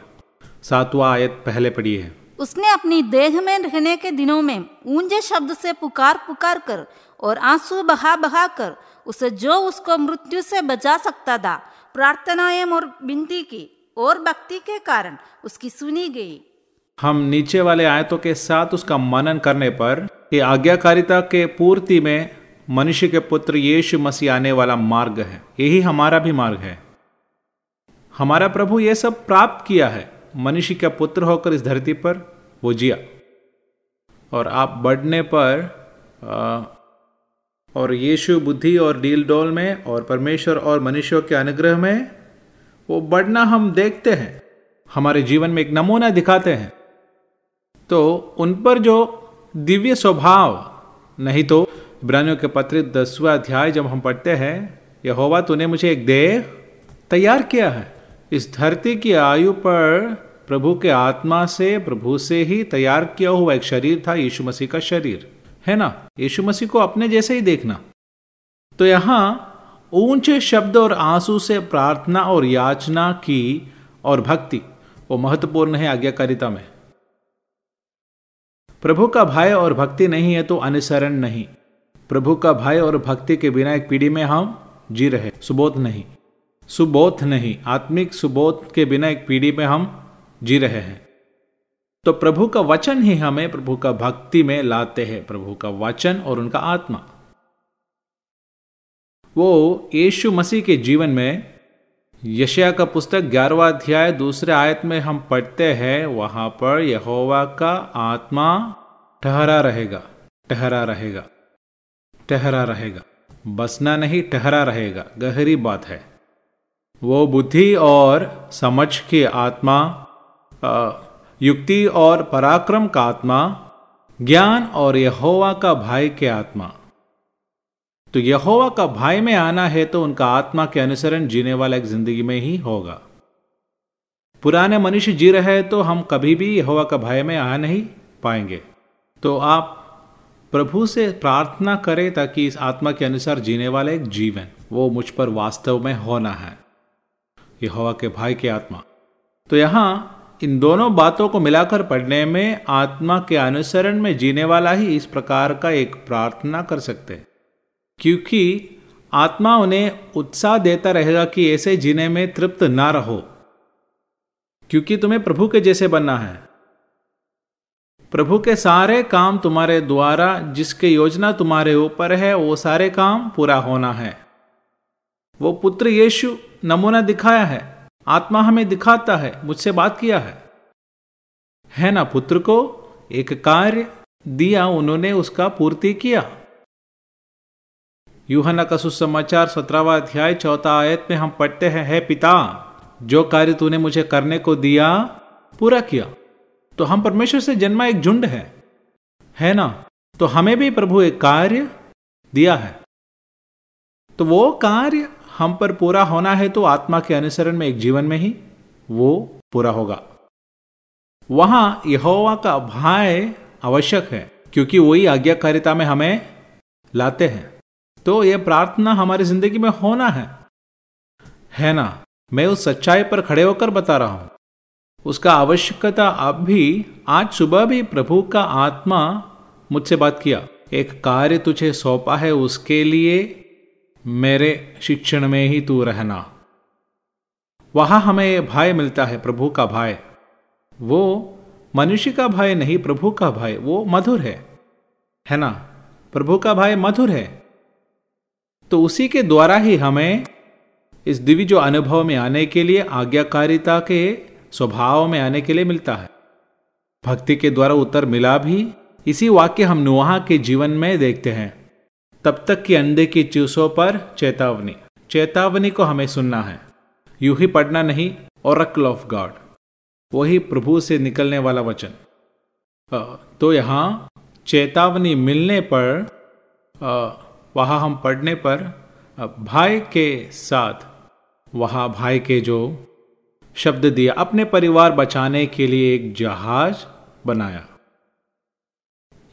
सातवां आयत पहले पढ़ी है। उसने अपनी देह में रहने के दिनों में ऊँचे शब्द से पुकार पुकार कर और आँसू बहा बहा कर उसे जो उसको मृत्यु से बचा सकता था, प्रार्थनाएँ और विनती की और भक्ति के कारण उसकी सुनी गई। हम नीचे वाले आयतों के साथ उसका मनन करने पर कि आज्ञाकारिता के पूर्ति में मनुष्य के पुत्र यीशु मसीह आने वाला मार्ग है। यही हमारा भी मार्ग है। हमारा प्रभु ये सब प्राप्त किया है। मनुष्य का पुत्र होकर इस धरती पर वो जिया। और आप बढ़ने पर आ, और यीशु बुद्धि और डील डोल में और परमेश्वर और मनुष्यों के अनुग्रह में वो बढ़ना हम देखते हैं। हमारे जीवन में एक नमूना दिखाते हैं। तो उन पर जो दिव्य स्वभाव, नहीं तो इब्रानियों के पत्र दसवा अध्याय जब हम पढ़ते हैं यह यहोवा तूने मुझे एक देह तैयार किया है। इस धरती की आयु पर प्रभु के आत्मा से, प्रभु से ही तैयार किया हुआ एक शरीर था, यीशु मसीह का शरीर। है ना? यीशु मसीह को अपने जैसे ही देखना। तो यहाँ ऊँचे शब्द और आँसू से प्रार्थना और याचना की और भक्ति, वो महत्वपूर्ण है आज्ञाकारिता में। प्रभु का भय और भक्ति नहीं है तो अनुसरण नहीं। प्रभु का भय और भक्ति के बिना एक पीढ़ी में हम जी रहे, सुबोध नहीं। सुबोध नहीं, आत्मिक सुबोध के बिना एक पीढ़ी में हम जी रहे हैं। तो प्रभु का वचन ही हमें, प्रभु का भक्ति में लाते हैं, प्रभु का वचन और उनका आत्मा। वो यीशु मसीह के जीवन में यशया का पुस्तक ग्यारहवा अध्याय, दूसरे आयत में हम पढ़ते हैं, वहाँ पर यहोवा का आत्मा ठहरा रहेगा ठहरा रहेगा ठहरा रहेगा। बसना नहीं, ठहरा रहेगा, गहरी बात है। वो बुद्धि और समझ की आत्मा युक्ति और पराक्रम का आत्मा, ज्ञान और यहोवा का भाई के आत्मा। तो यहोवा का भाई में आना है तो उनका आत्मा के अनुसरण जीने वाला एक ज़िंदगी में ही होगा। पुराने मनुष्य जी रहे हैं तो हम कभी भी यहोवा का भाई में आ नहीं पाएँगे। तो आप प्रभु से प्रार्थना करें ताकि इस आत्मा के अनुसार जीने वाला एक जीवन, वो मुझ पर वास्तव में होना है। यहोवा के भाई की आत्मा। तो यहाँ इन दोनों बातों को मिलाकर पढ़ने में आत्मा के अनुसरण में जीने वाला ही इस प्रकार का एक प्रार्थना कर सकते हैं। क्योंकि आत्मा उन्हें उत्साह देता रहेगा कि ऐसे जीने में तृप्त ना रहो। क्योंकि तुम्हें प्रभु के जैसे बनना है। प्रभु के सारे काम तुम्हारे द्वारा, जिसके योजना तुम्हारे ऊपर है, वो सारे काम पूरा होना है। वो पुत्र यीशु नमूना दिखाया है। आत्मा हमें दिखाता है, मुझसे बात किया है। है ना पुत्र को? एक कार्य दिया उन्होंने, उसका पूर्ति किया। यूहना का सुसमाचार सत्रहवा अध्याय चौथा आयत में हम पढ़ते हैं, है पिता, जो कार्य तूने मुझे करने को दिया, पूरा किया। तो हम परमेश्वर से जन्मा एक झुंड है है ना? तो हमें भी प्रभु एक कार्य दिया है। तो वो कार्य हम पर पूरा होना है तो आत्मा के अनुसरण में एक जीवन में ही वो पूरा होगा। वहाँ यहोवा का भय आवश्यक है, क्योंकि वही आज्ञाकारिता में हमें लाते हैं। तो यह प्रार्थना हमारी ज़िंदगी में होना है। है ना? मैं उस सच्चाई पर खड़े होकर बता रहा हूँ। उसका आवश्यकता अब भी, आज सुबह भी प्रभु का आत्मा मुझसे बात किया। एक कार्य तुझे सौंपा है, उसके लिए मेरे शिक्षण में ही तू रहना। वहाँ हमें भाई मिलता है, प्रभु का भाई। वो मनुष्य का भाई नहीं, प्रभु का भाई। वो मधुर है। है ना? प्रभु का भाई मधुर है। तो उसी के द्वारा ही हमें इस दिव्य जो अनुभव में आने के लिए आज्ञाकारिता के स्वभाव में आने के लिए मिलता है। भक्ति के द्वारा उत्तर मिला भी, इसी वाक्य हम नुहा के जीवन में देखते हैं। तब तक कि अंधे की चूसों पर चेतावनी। चेतावनी को हमें सुनना है। यू ही पढ़ना नहीं ओरकल ऑफ़ गॉड वही प्रभु से निकलने वाला वचन। तो यहाँ चेतावनी मिलने पर वहाँ हम पढ़ने पर भाई के साथ, वहाँ भाई के जो शब्द दिया, अपने परिवार बचाने के लिए एक जहाज़ बनाया।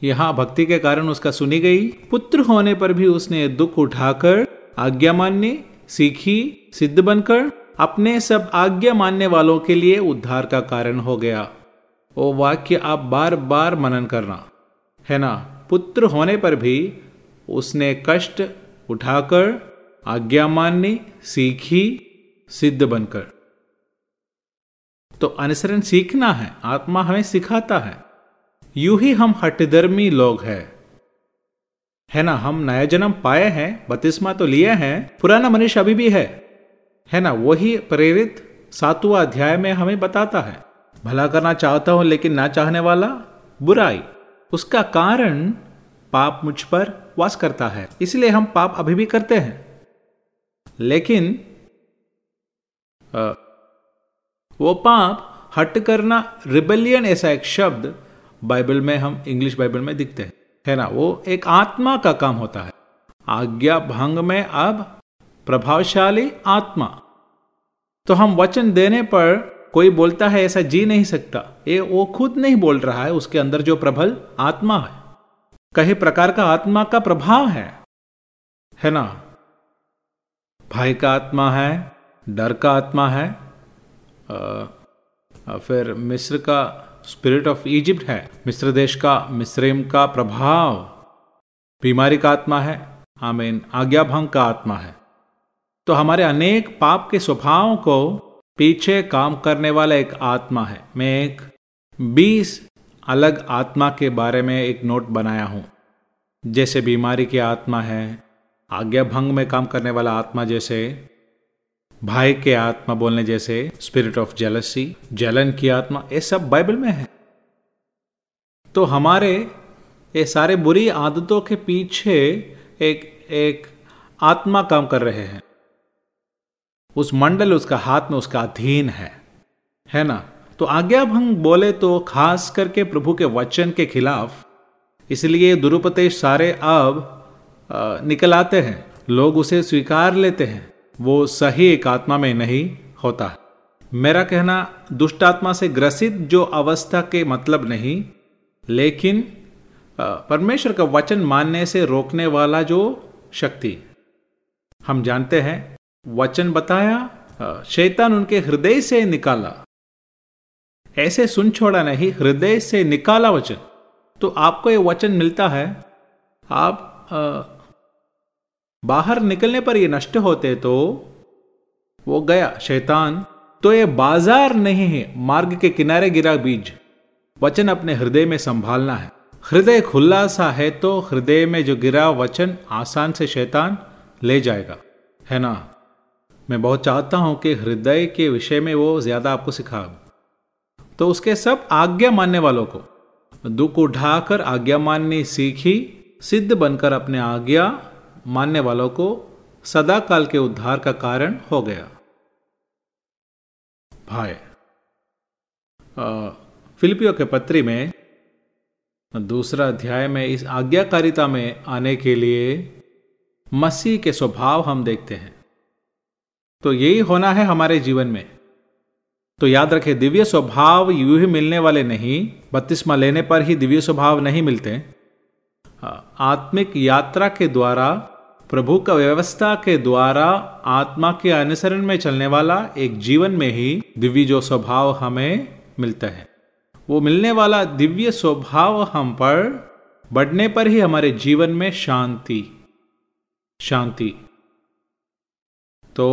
यहाँ भक्ति के कारण उसका सुनी गई, पुत्र होने पर भी उसने दुख उठाकर आज्ञा मानने सीखी, सिद्ध बनकर अपने सब आज्ञा मानने वालों के लिए उद्धार का कारण हो गया। वो वाक्य आप बार बार मनन करना, है ना? पुत्र होने पर भी उसने कष्ट उठाकर, आज्ञा माननी सीखी, सिद्ध बनकर। तो अनुसरण सीखना है, आत्मा हमें सिखाता है। यू ही हम हटधर्मी लोग हैं। है ना, हम नया जन्म पाए हैं बतिस्मा तो लिए हैं, पुराना मनुष्य अभी भी है। है ना, वही प्रेरित सातवा अध्याय में हमें बताता है। भला करना चाहता हूँ, लेकिन ना चाहने वाला बुराई। उसका कारण पाप मुझ पर वास करता है। इसलिए हम पाप अभी भी करते हैं। लेकिन वो पाप हट करना रिबेलियन ऐसा एक शब्द बाइबल में हम इंग्लिश बाइबल में दिखते हैं। है ना? वो एक आत्मा का काम होता है। आज्ञा भंग में अब प्रभावशाली आत्मा। तो हम वचन देने पर कोई बोलता है ऐसा जी नहीं सकता। ये वो खुद नहीं बोल रहा है, उसके अंदर जो प्रबल आत्मा है। कई प्रकार का आत्मा का प्रभाव है। है ना? भाई का आत्मा है डर का आत्मा है आ, फिर मिस्र का स्पिरिट ऑफ़ इजिप्ट है मिस्र देश का मिस्रिम का प्रभाव। बीमारी का आत्मा है आमीन आज्ञा भंग का आत्मा है। तो हमारे अनेक पाप के स्वभाव को पीछे काम करने वाला एक आत्मा है। मैं एक बीस अलग आत्मा के बारे में एक नोट बनाया हूँ। जैसे बीमारी की आत्मा है आज्ञा भंग में काम करने वाला आत्मा जैसे, भाई के आत्मा बोलने जैसे स्पिरिट ऑफ़ जेलसी जलन की आत्मा, ये सब बाइबल में है। तो हमारे, ये सारे बुरी आदतों के पीछे एक एक आत्मा काम कर रहे हैं। उस मंडल, उसका हाथ में उसका अधीन है। है ना? तो आज्ञा भंग बोले तो खास करके प्रभु के वचन के खिलाफ, इसलिए दुरुपदेश सारे अब निकल आते हैं। लोग उसे स्वीकार लेते हैं। वो सही एक आत्मा में नहीं होता। मेरा कहना, दुष्ट आत्मा से ग्रसित जो अवस्था के मतलब नहीं, लेकिन परमेश्वर का वचन मानने से रोकने वाला जो शक्ति। हम जानते हैं, वचन बताया शैतान उनके हृदय से निकाला। ऐसे सुन छोड़ा नहीं हृदय से निकाला वचन। तो आपको ये वचन मिलता है आप आ, बाहर निकलने पर ये नष्ट होते तो वो गया शैतान। तो ये बाज़ार नहीं है मार्ग के किनारे गिरा बीज। वचन अपने हृदय में संभालना है। हृदय खुला सा है तो हृदय में जो गिरा वचन आसान से शैतान ले जाएगा। है ना? मैं बहुत चाहता हूँ कि हृदय के विषय में वो ज़्यादा आपको सिखा तो उसके सब आज्ञा मानने वालों को। दुख उठाकर आज्ञा माननी सीखी, सिद्ध बनकर अपने आज्ञा मानने वालों को सदा काल के उद्धार का कारण हो गया। भाई फिलिपियो के पत्री में दूसरा अध्याय में इस आज्ञाकारिता में आने के लिए मसीह के स्वभाव हम देखते हैं। तो यही होना है हमारे जीवन में। तो याद रखें, दिव्य स्वभाव यू ही मिलने वाले नहीं, बत्तीसवा लेने पर ही दिव्य स्वभाव नहीं मिलते। आत्मिक यात्रा के द्वारा, प्रभु का व्यवस्था के द्वारा, आत्मा के अनुसरण में चलने वाला एक जीवन में ही दिव्य जो स्वभाव हमें मिलता है। वो मिलने वाला दिव्य स्वभाव हम पर बढ़ने पर ही हमारे जीवन में शांति शांति। तो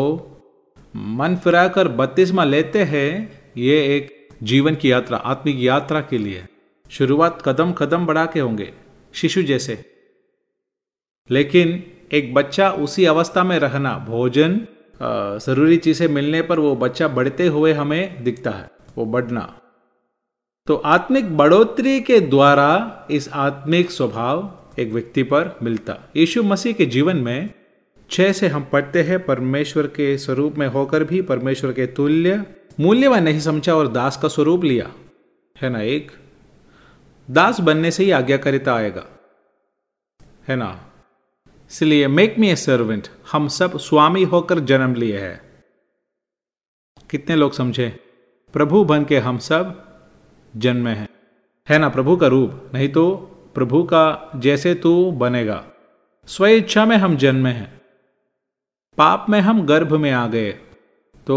मन फिराकर बत्तीसवा लेते हैं, ये एक जीवन की यात्रा, आत्मिक यात्रा के लिए। शुरुआत कदम कदम बढ़ा के होंगे, शिशु जैसे। लेकिन एक बच्चा उसी अवस्था में रहना, भोजन ज़रूरी चीज़ें मिलने पर वो बच्चा बढ़ते हुए हमें दिखता है, वो बढ़ना। तो आत्मिक बढ़ोतरी के द्वारा इस आत्मिक स्वभाव एक व्यक्ति पर मिलता। यीशु मसीह के जीवन में छह से हम पढ़ते हैं, परमेश्वर के स्वरूप में होकर भी, परमेश्वर के तुल्य मूल्यवान नहीं समझा और दास का स्वरूप लिया। है ना एक? दास बनने से ही आज्ञाकारिता आएगा। है ना? इसलिए मेक मी ए सर्वेंट हम सब स्वामी होकर जन्म लिए हैं। कितने लोग समझे? प्रभु बन के हम सब जन्मे हैं। है ना? प्रभु का रूप, नहीं तो प्रभु का जैसे तू बनेगा। स्व इच्छा में हम जन्मे हैं। पाप में हम गर्भ में आ गए। तो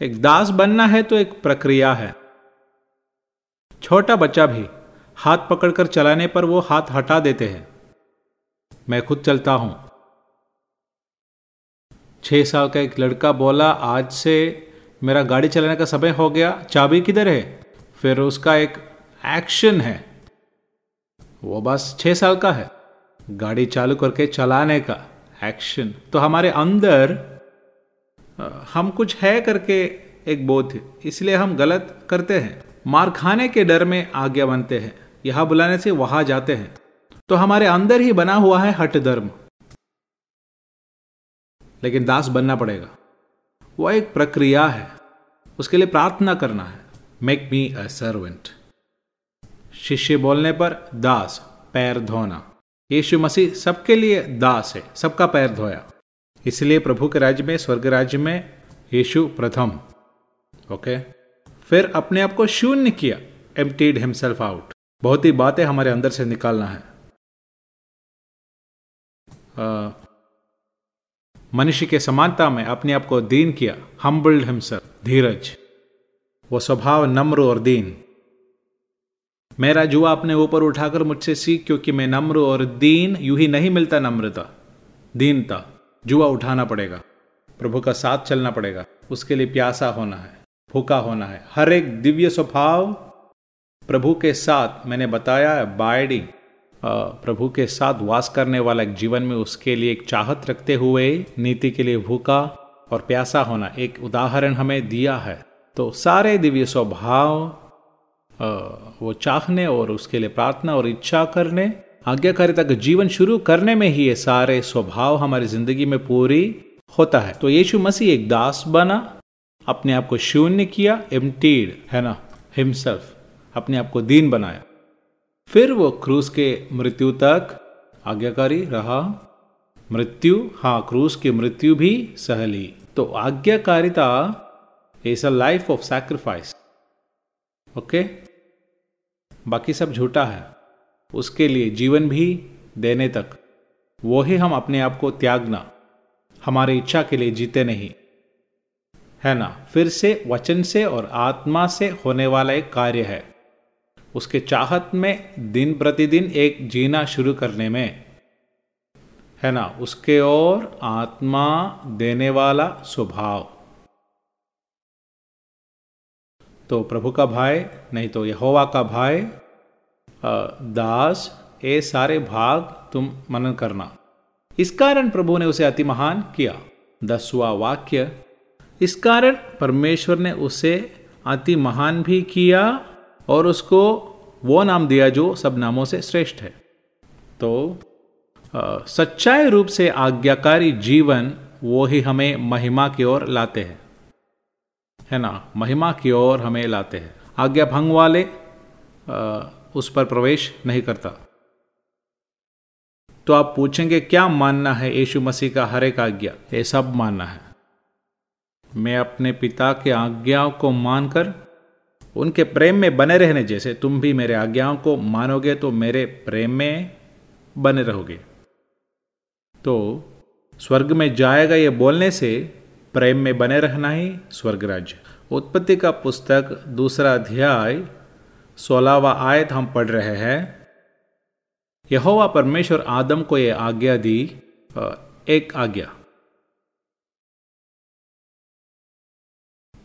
एक दास बनना है तो एक प्रक्रिया है। छोटा बच्चा भी हाथ पकड़कर चलाने पर वो हाथ हटा देते हैं। मैं खुद चलता हूँ। छह साल का एक लड़का बोला, आज से मेरा गाड़ी चलाने का समय हो गया, चाबी किधर है? फिर उसका एक एक्शन है। वो बस छह साल का है, गाड़ी चालू करके चलाने का। एक्शन तो हमारे अंदर हम कुछ है करके एक बोध, इसलिए हम गलत करते हैं। मार खाने के डर में आज्ञा बनते हैं, यहाँ बुलाने से वहाँ जाते हैं। तो हमारे अंदर ही बना हुआ है हट धर्म। लेकिन दास बनना पड़ेगा। वह एक प्रक्रिया है, उसके लिए प्रार्थना करना है। मेक मी अ सर्वेंट शिष्य बोलने पर दास, पैर धोना। यीशु मसीह सबके लिए दास है, सबका पैर धोया। इसलिए प्रभु के राज्य में, स्वर्ग राज्य में यीशु प्रथम। ओके? फिर अपने आप को शून्य किया एम्प्टीड हिमसेल्फ आउट बहुत ही बातें हमारे अंदर से निकालना है। मनुष्य के समानता में अपने आप को दीन किया हम्बल्ड हिमसेल्फ धीरज। वो स्वभाव नम्र और दीन। मेरा जुआ अपने ऊपर उठाकर मुझसे सीख, क्योंकि मैं नम्र और दीन, यू ही नहीं मिलता नम्रता। दीनता, जुआ उठाना पड़ेगा। प्रभु का साथ चलना पड़ेगा। उसके लिए प्यासा होना है, भूखा होना है। हर एक दिव्य स्वभाव प्रभु के साथ, मैंने बताया बाइडिंग प्रभु के साथ वास करने वाला एक जीवन में उसके लिए एक चाहत रखते हुए, नीति के लिए भूखा और प्यासा होना एक उदाहरण हमें दिया है। तो सारे दिव्य स्वभाव वो चाहने और उसके लिए प्रार्थना और इच्छा करने, आज्ञाकारिता का जीवन शुरू करने में ही ये सारे स्वभाव हमारी ज़िंदगी में पूरी होता है। तो यीशु मसीह एक दास बना, अपने आप को शून्य किया एम्टीड है ना, हिमसेल्फ, अपने आप को दीन बनाया। फिर वो क्रूस के मृत्यु तक आज्ञाकारी रहा। मृत्यु हाँ क्रूस की मृत्यु भी सहली तो आज्ञाकारिता is a life of sacrifice okay? बाकी सब झूठा है। उसके लिए जीवन भी देने तक। वो ही हम अपने आप को त्यागना। हमारी इच्छा के लिए जीते नहीं। है ना? फिर से वचन से और आत्मा से होने वाला एक कार्य है। उसके चाहत में दिन प्रतिदिन एक जीना शुरू करने में। है ना? उसके और आत्मा देने वाला स्वभाव। तो प्रभु का भाई, नहीं तो यहोवा का भाई दास ये सारे भाग तुम मनन करना। इस कारण प्रभु ने उसे अति महान किया। दसवा वाक्य, इस कारण परमेश्वर ने उसे अति महान भी किया और उसको वो नाम दिया जो सब नामों से श्रेष्ठ है। तो सच्चाई रूप से आज्ञाकारी जीवन वो ही हमें महिमा की ओर लाते हैं। है ना? महिमा की ओर हमें लाते हैं। आज्ञा भंग वाले आ, उस पर प्रवेश नहीं करता। तो आप पूछेंगे क्या मानना है यीशु मसीह का हर एक आज्ञा? ये सब मानना है। मैं अपने पिता के आज्ञाओं को मानकर उनके प्रेम में बने रहने जैसे तुम भी मेरे आज्ञाओं को मानोगे तो मेरे प्रेम में बने रहोगे। तो स्वर्ग में जाएगा ये बोलने से प्रेम में बने रहना ही स्वर्ग राज्य उत्पत्ति का पुस्तक दूसरा अध्याय, सोलहवा आयत हम पढ़ रहे हैं। यहोवा परमेश्वर आदम को यह आज्ञा दी एक आज्ञा।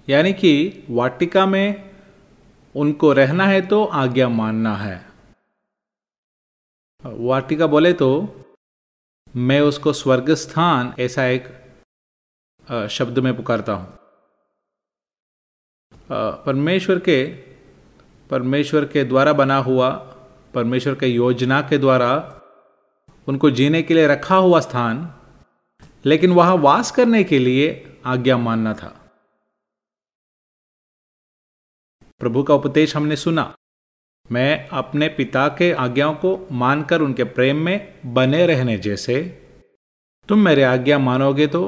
यानी कि वाटिका में उनको रहना है तो आज्ञा मानना है। वाटिका बोले तो मैं उसको स्वर्ग स्थान ऐसा एक शब्द में पुकारता हूँ। परमेश्वर के परमेश्वर के द्वारा बना हुआ, परमेश्वर के योजना के द्वारा उनको जीने के लिए रखा हुआ स्थान, लेकिन वहाँ वास करने के लिए आज्ञा मानना था। प्रभु का उपदेश हमने सुना। मैं अपने पिता के आज्ञाओं को मानकर उनके प्रेम में बने रहने जैसे, तुम मेरे आज्ञा मानोगे तो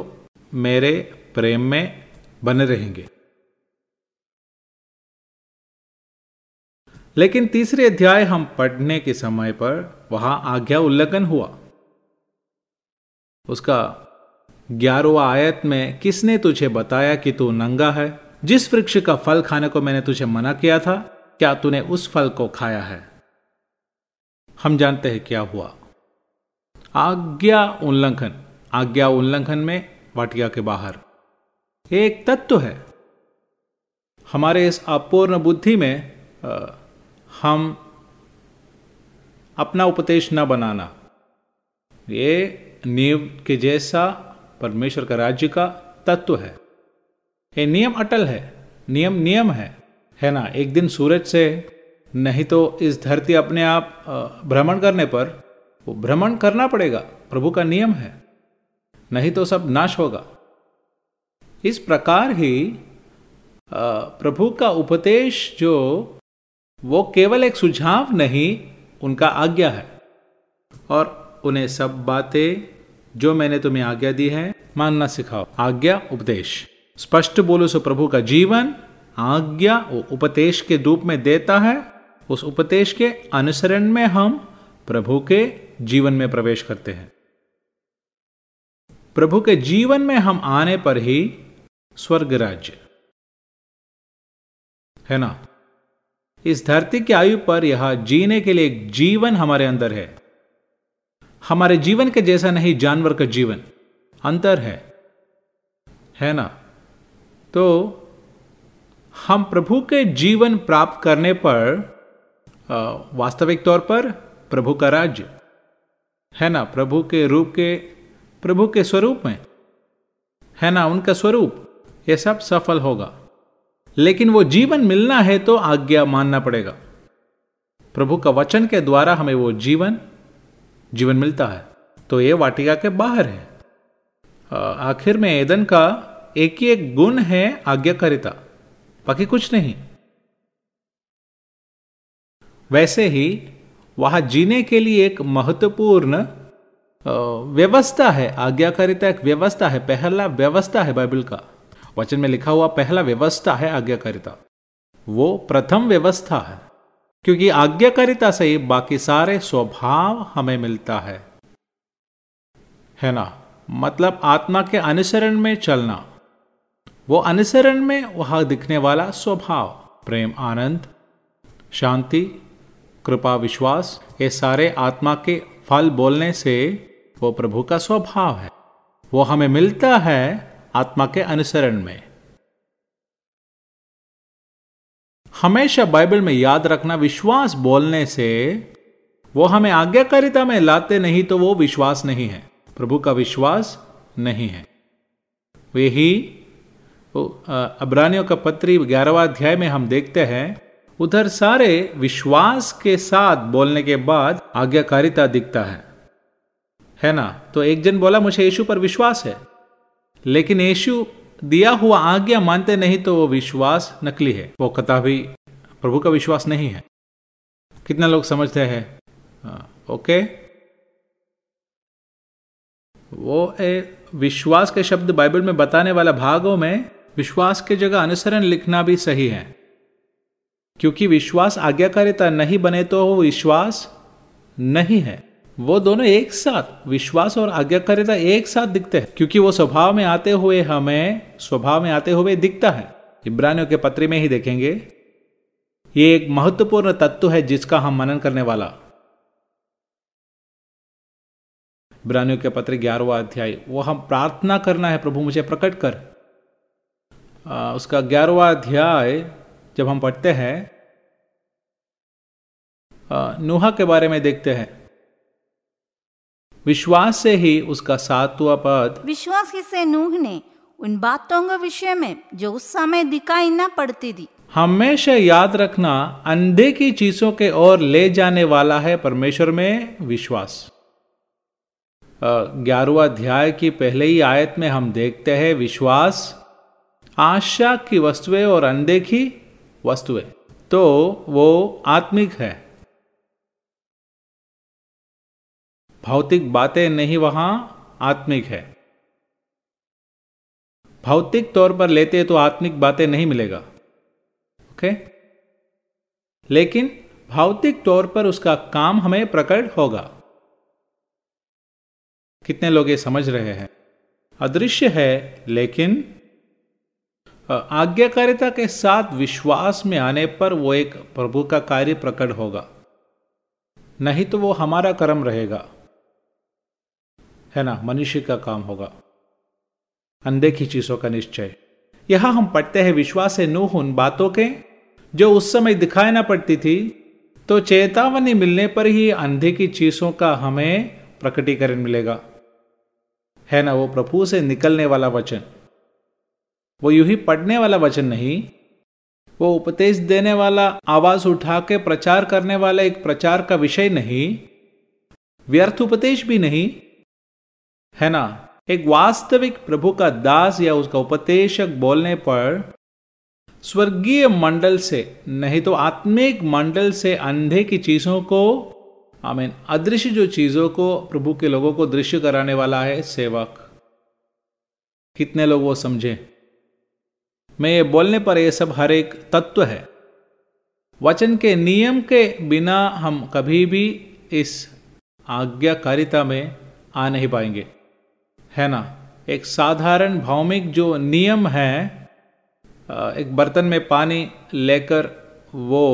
मेरे प्रेम में बने रहेंगे। लेकिन तीसरे अध्याय हम पढ़ने के समय पर वहाँ आज्ञा उल्लंघन हुआ। उसका ग्यारहवा आयत में किसने तुझे बताया कि तू नंगा है? जिस वृक्ष का फल खाने को मैंने तुझे मना किया था, क्या तूने उस फल को खाया है? हम जानते हैं क्या हुआ। आज्ञा उल्लंघन। आज्ञा उल्लंघन में वाटिया के बाहर। एक तत्व है। हमारे इस अपूर्ण बुद्धि में आ, हम अपना उपदेश न बनाना। ये नींव के जैसा परमेश्वर का राज्य का तत्व है। ये नियम अटल है। नियम नियम है। है ना? एक दिन सूरज से नहीं तो इस धरती अपने आप भ्रमण करने पर वो भ्रमण करना पड़ेगा। प्रभु का नियम है। नहीं तो सब नाश होगा। इस प्रकार ही प्रभु का उपदेश जो, वो केवल एक सुझाव नहीं, उनका आज्ञा है। और उन्हें सब बातें, जो मैंने तुम्हें आज्ञा दी है, मानना सिखाओ। आज्ञा, उपदेश। स्पष्ट बोलो, सो प्रभु का जीवन आज्ञा वो उपदेश के रूप में देता है। उस उपदेश के अनुसरण में हम प्रभु के जीवन में प्रवेश करते हैं। प्रभु के जीवन में हम आने पर ही स्वर्ग राज्य। है ना? इस धरती की आयु पर यह जीने के लिए एक जीवन हमारे अंदर है। हमारे जीवन के जैसा नहीं, जानवर का जीवन। अंतर है। है ना? तो हम प्रभु के जीवन प्राप्त करने पर वास्तविक तौर पर प्रभु का राज्य। है ना? प्रभु के रूप के प्रभु के स्वरूप में। है ना उनका स्वरूप? ये सब सफल होगा। लेकिन वो जीवन मिलना है तो आज्ञा मानना पड़ेगा। प्रभु का वचन के द्वारा हमें वो जीवन जीवन मिलता है। तो ये वाटिका के बाहर है। आखिर में एदन का एक ही एक गुण है आज्ञाकारिता, बाकी कुछ नहीं। वैसे ही वहाँ जीने के लिए एक महत्वपूर्ण व्यवस्था है, आज्ञाकारिता एक व्यवस्था है, पहला व्यवस्था है बाइबल का। वचन में लिखा हुआ पहला व्यवस्था है आज्ञाकारिता। वो प्रथम व्यवस्था है, क्योंकि आज्ञाकारिता से बाकी सारे स्वभाव हमें मिलता है। है ना? मतलब आत्मा के अनुसरण में चलना। वो अनुसरण में वहाँ दिखने वाला स्वभाव, प्रेम, आनंद, शांति, कृपा, विश्वास, ये सारे आत्मा के फल बोलने से वो प्रभु का स्वभाव है। वो हमें मिलता है आत्मा के अनुसरण में। हमेशा बाइबल में याद रखना विश्वास बोलने से वो हमें आज्ञाकारिता में लाते नहीं तो वो विश्वास नहीं है। प्रभु का विश्वास नहीं है। वही अब्रानियों का पत्री ग्यारहवा अध्याय में हम देखते हैं, उधर सारे विश्वास के साथ बोलने के बाद आज्ञाकारिता दिखता है। है ना? तो एक जन बोला मुझे यीशु पर विश्वास है। लेकिन यीशु दिया हुआ आज्ञा मानते नहीं तो वो विश्वास नकली है। वो कताबी प्रभु का विश्वास नहीं है। कितना लोग समझते हैं ओके। वो ए, विश्वास के शब्द बाइबल में बताने वाला भागों में विश्वास के जगह अनुसरण लिखना भी सही है। क्योंकि विश्वास आज्ञाकारिता नहीं बने तो वो विश्वास नहीं है। वो दोनों एक साथ विश्वास और आज्ञाकारिता एक साथ दिखते हैं क्योंकि वो स्वभाव में आते हुए हमें स्वभाव में आते हुए दिखता है। इब्रानियों के पत्र में ही देखेंगे। ये एक महत्वपूर्ण तत्व है जिसका हम मनन करने वाला। इब्रानियों के पत्र ग्यारहवा अध्याय वो हम प्रार्थना करना है प्रभु मुझे प्रकट कर। आ, उसका ग्यारहवा अध्याय जब हम पढ़ते हैं नूहा के बारे में देखते हैं। विश्वास से ही उसका सातवा पद। विश्वास ही से नूह ने उन बातों के विषय में जो उस समय दिखाई न पड़ती थी। हमेशा याद रखना अंधे की चीज़ों के ओर ले जाने वाला है परमेश्वर में विश्वास। ग्यारहवा अध्याय की पहले ही आयत में हम देखते हैं विश्वास आशा की वस्तुएँ और अनदेखी वस्तुएँ। तो वो आत्मिक है। भौतिक बातें नहीं, वहाँ आत्मिक है। भौतिक तौर पर लेते तो आत्मिक बातें नहीं मिलेगा। ओके? लेकिन भौतिक तौर पर उसका काम हमें प्रकट होगा। कितने लोग ये समझ रहे हैं? अदृश्य है, लेकिन आज्ञाकारिता के साथ विश्वास में आने पर वो एक प्रभु का कार्य प्रकट होगा। नहीं तो वो हमारा कर्म रहेगा। है ना? मनुष्य का काम होगा। अनदेखी चीज़ों का निश्चय। यहाँ हम पढ़ते हैं, विश्वास नूह उन बातों के, जो उस समय दिखाई ना पड़ती थी तो चेतावनी मिलने पर ही अंधे की चीज़ों का हमें प्रकटीकरण मिलेगा। है ना? वो प्रभु से निकलने वाला वचन। वो यूँ ही पढ़ने वाला वचन नहीं, वो उपदेश देने वाला, आवाज़ उठा के प्रचार करने वाला एक प्रचार का विषय नहीं, व्यर्थ उपदेश भी नहीं है ना? एक वास्तविक प्रभु का दास या उसका उपदेशक बोलने पर स्वर्गीय मंडल से, नहीं तो आत्मिक मंडल से अंधे की चीज़ों को आई मीन अदृश्य जो चीज़ों को प्रभु के लोगों को दृश्य कराने वाला है सेवक। कितने लोग वो समझे? मैं ये बोलने पर ये सब हर एक तत्व है। वचन के नियम के बिना हम कभी भी इस आज्ञाकारिता में आ नहीं पाएँगे। है ना? एक साधारण भौमिक जो नियम है एक बर्तन में पानी लेकर वो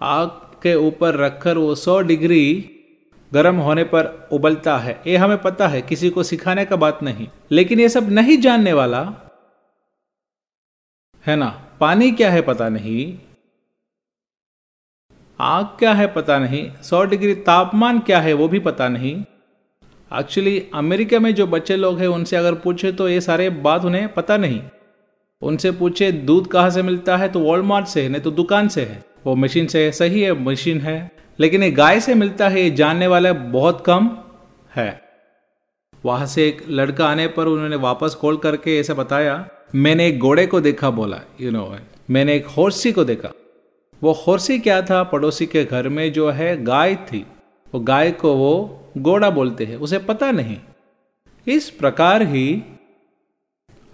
आग के ऊपर रखकर वो सौ डिग्री गर्म होने पर उबलता है। ये हमें पता है, किसी को सिखाने का बात नहीं। लेकिन ये सब नहीं जानने वाला, है ना? पानी क्या है पता नहीं। आग क्या है पता नहीं। सौ डिग्री तापमान क्या है वो भी पता नहीं। एक्चुअली अमेरिका में जो बच्चे लोग हैं उनसे अगर पूछे तो ये सारे बात उन्हें पता नहीं। उनसे पूछे दूध कहाँ से मिलता है? तो वॉलमार्ट से नहीं तो दुकान से है। वो मशीन से है सही है मशीन है। लेकिन ये गाय से मिलता है ये जानने वाला बहुत कम है। वहाँ से एक लड़का आने पर उन्होंने वापस कॉल करके ऐसा बताया मैंने एक घोड़े को देखा बोला यू you नो know, मैंने एक होर्सी को देखा। वो होर्सी क्या था? पड़ोसी के घर में जो है गाय थी। वो गाय को वो घोड़ा बोलते हैं, उसे पता नहीं। इस प्रकार ही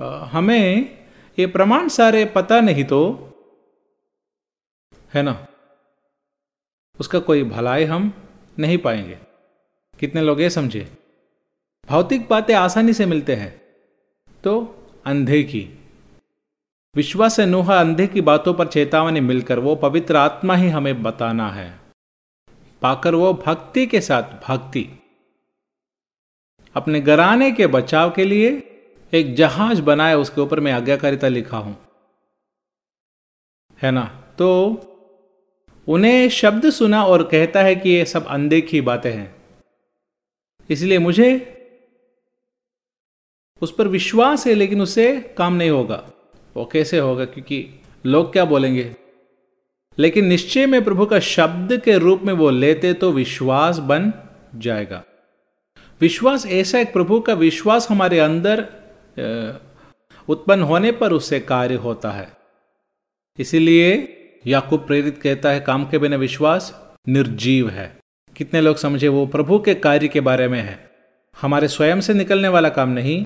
हमें ये प्रमाण सारे पता नहीं तो है ना? उसका कोई भलाई हम नहीं पाएँगे। कितने लोग ये समझे? भौतिक बातें आसानी से मिलते हैं। तो अंधे की, विश्वास से नोहा अंधे की बातों पर चेतावनी मिलकर वो पवित्र आत्मा ही हमें बताना है। पाकर वो भक्ति के साथ भक्ति अपने घराने के बचाव के लिए एक जहाज़ बनाए उसके ऊपर मैं आज्ञाकारिता लिखा हूँ। है ना? तो उन्हें शब्द सुना और कहता है कि ये सब अनदेखी बातें हैं। इसलिए मुझे उस पर विश्वास है लेकिन उससे काम नहीं होगा। वो कैसे होगा? क्योंकि लोग क्या बोलेंगे? लेकिन निश्चय में प्रभु का शब्द के रूप में वो लेते तो विश्वास बन जाएगा। विश्वास ऐसा एक प्रभु का विश्वास हमारे अंदर उत्पन्न होने पर उससे कार्य होता है। इसीलिए याकूब प्रेरित कहता है, काम के बिना विश्वास निर्जीव है। कितने लोग समझे, वो प्रभु के कार्य के बारे में है। हमारे स्वयं से निकलने वाला काम नहीं,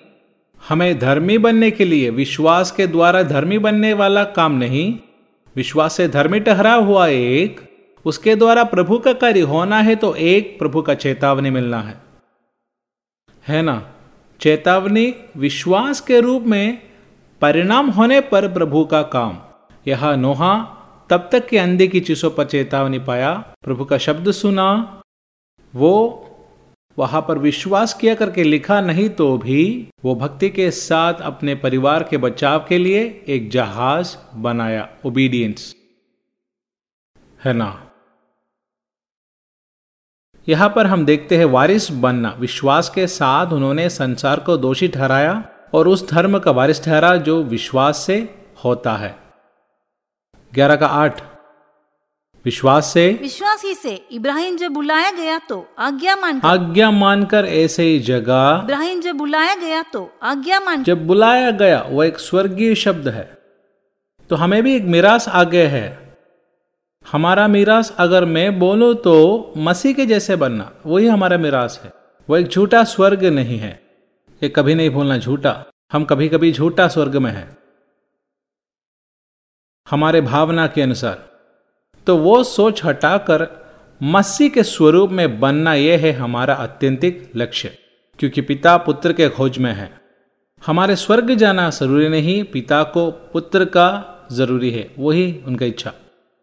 हमें धर्मी बनने के लिए, विश्वास के द्वारा धर्मी बनने वाला काम नहीं विश्वास से धर्मी ठहरा हुआ एक, उसके द्वारा प्रभु का कार्य होना है तो एक प्रभु का चेतावनी मिलना है। है ना? चेतावनी विश्वास के रूप में परिणाम होने पर प्रभु का काम। यह नोहा तब तक के अंधे की चीज़ों पर चेतावनी पाया, प्रभु का शब्द सुना, वो वहाँ पर विश्वास किया करके लिखा नहीं तो भी वो भक्ति के साथ अपने परिवार के बचाव के लिए एक जहाज़ बनाया ओबीडियंस है ना? यहाँ पर हम देखते हैं वारिस बनना। विश्वास के साथ उन्होंने संसार को दोषी ठहराया और उस धर्म का वारिस ठहरा जो विश्वास से होता है। ग्यारह का आठ। विश्वास से विश्वास ही से। इब्राहिम जब बुलाया गया तो आज्ञा मान आज्ञा मानकर ऐसे ही जगह इब्राहिम जब बुलाया गया तो आज्ञा मान जब बुलाया गया वो एक स्वर्गीय शब्द है। तो हमें भी एक मिरास आगे है। हमारा मिरास अगर मैं बोलूँ तो मसीह के जैसे बनना वही हमारा मिरास है। वो एक झूठा स्वर्ग नहीं है। ये कभी नहीं भूलना झूठा। हम कभी कभी झूठा स्वर्ग में है। हमारे भावना के अनुसार। तो वो सोच हटाकर मसीह के स्वरूप में बनना यह है हमारा अत्यंतिक लक्ष्य, क्योंकि पिता पुत्र के खोज में है। हमारे स्वर्ग जाना ज़रूरी नहीं, पिता को पुत्र का ज़रूरी है, वही उनका इच्छा।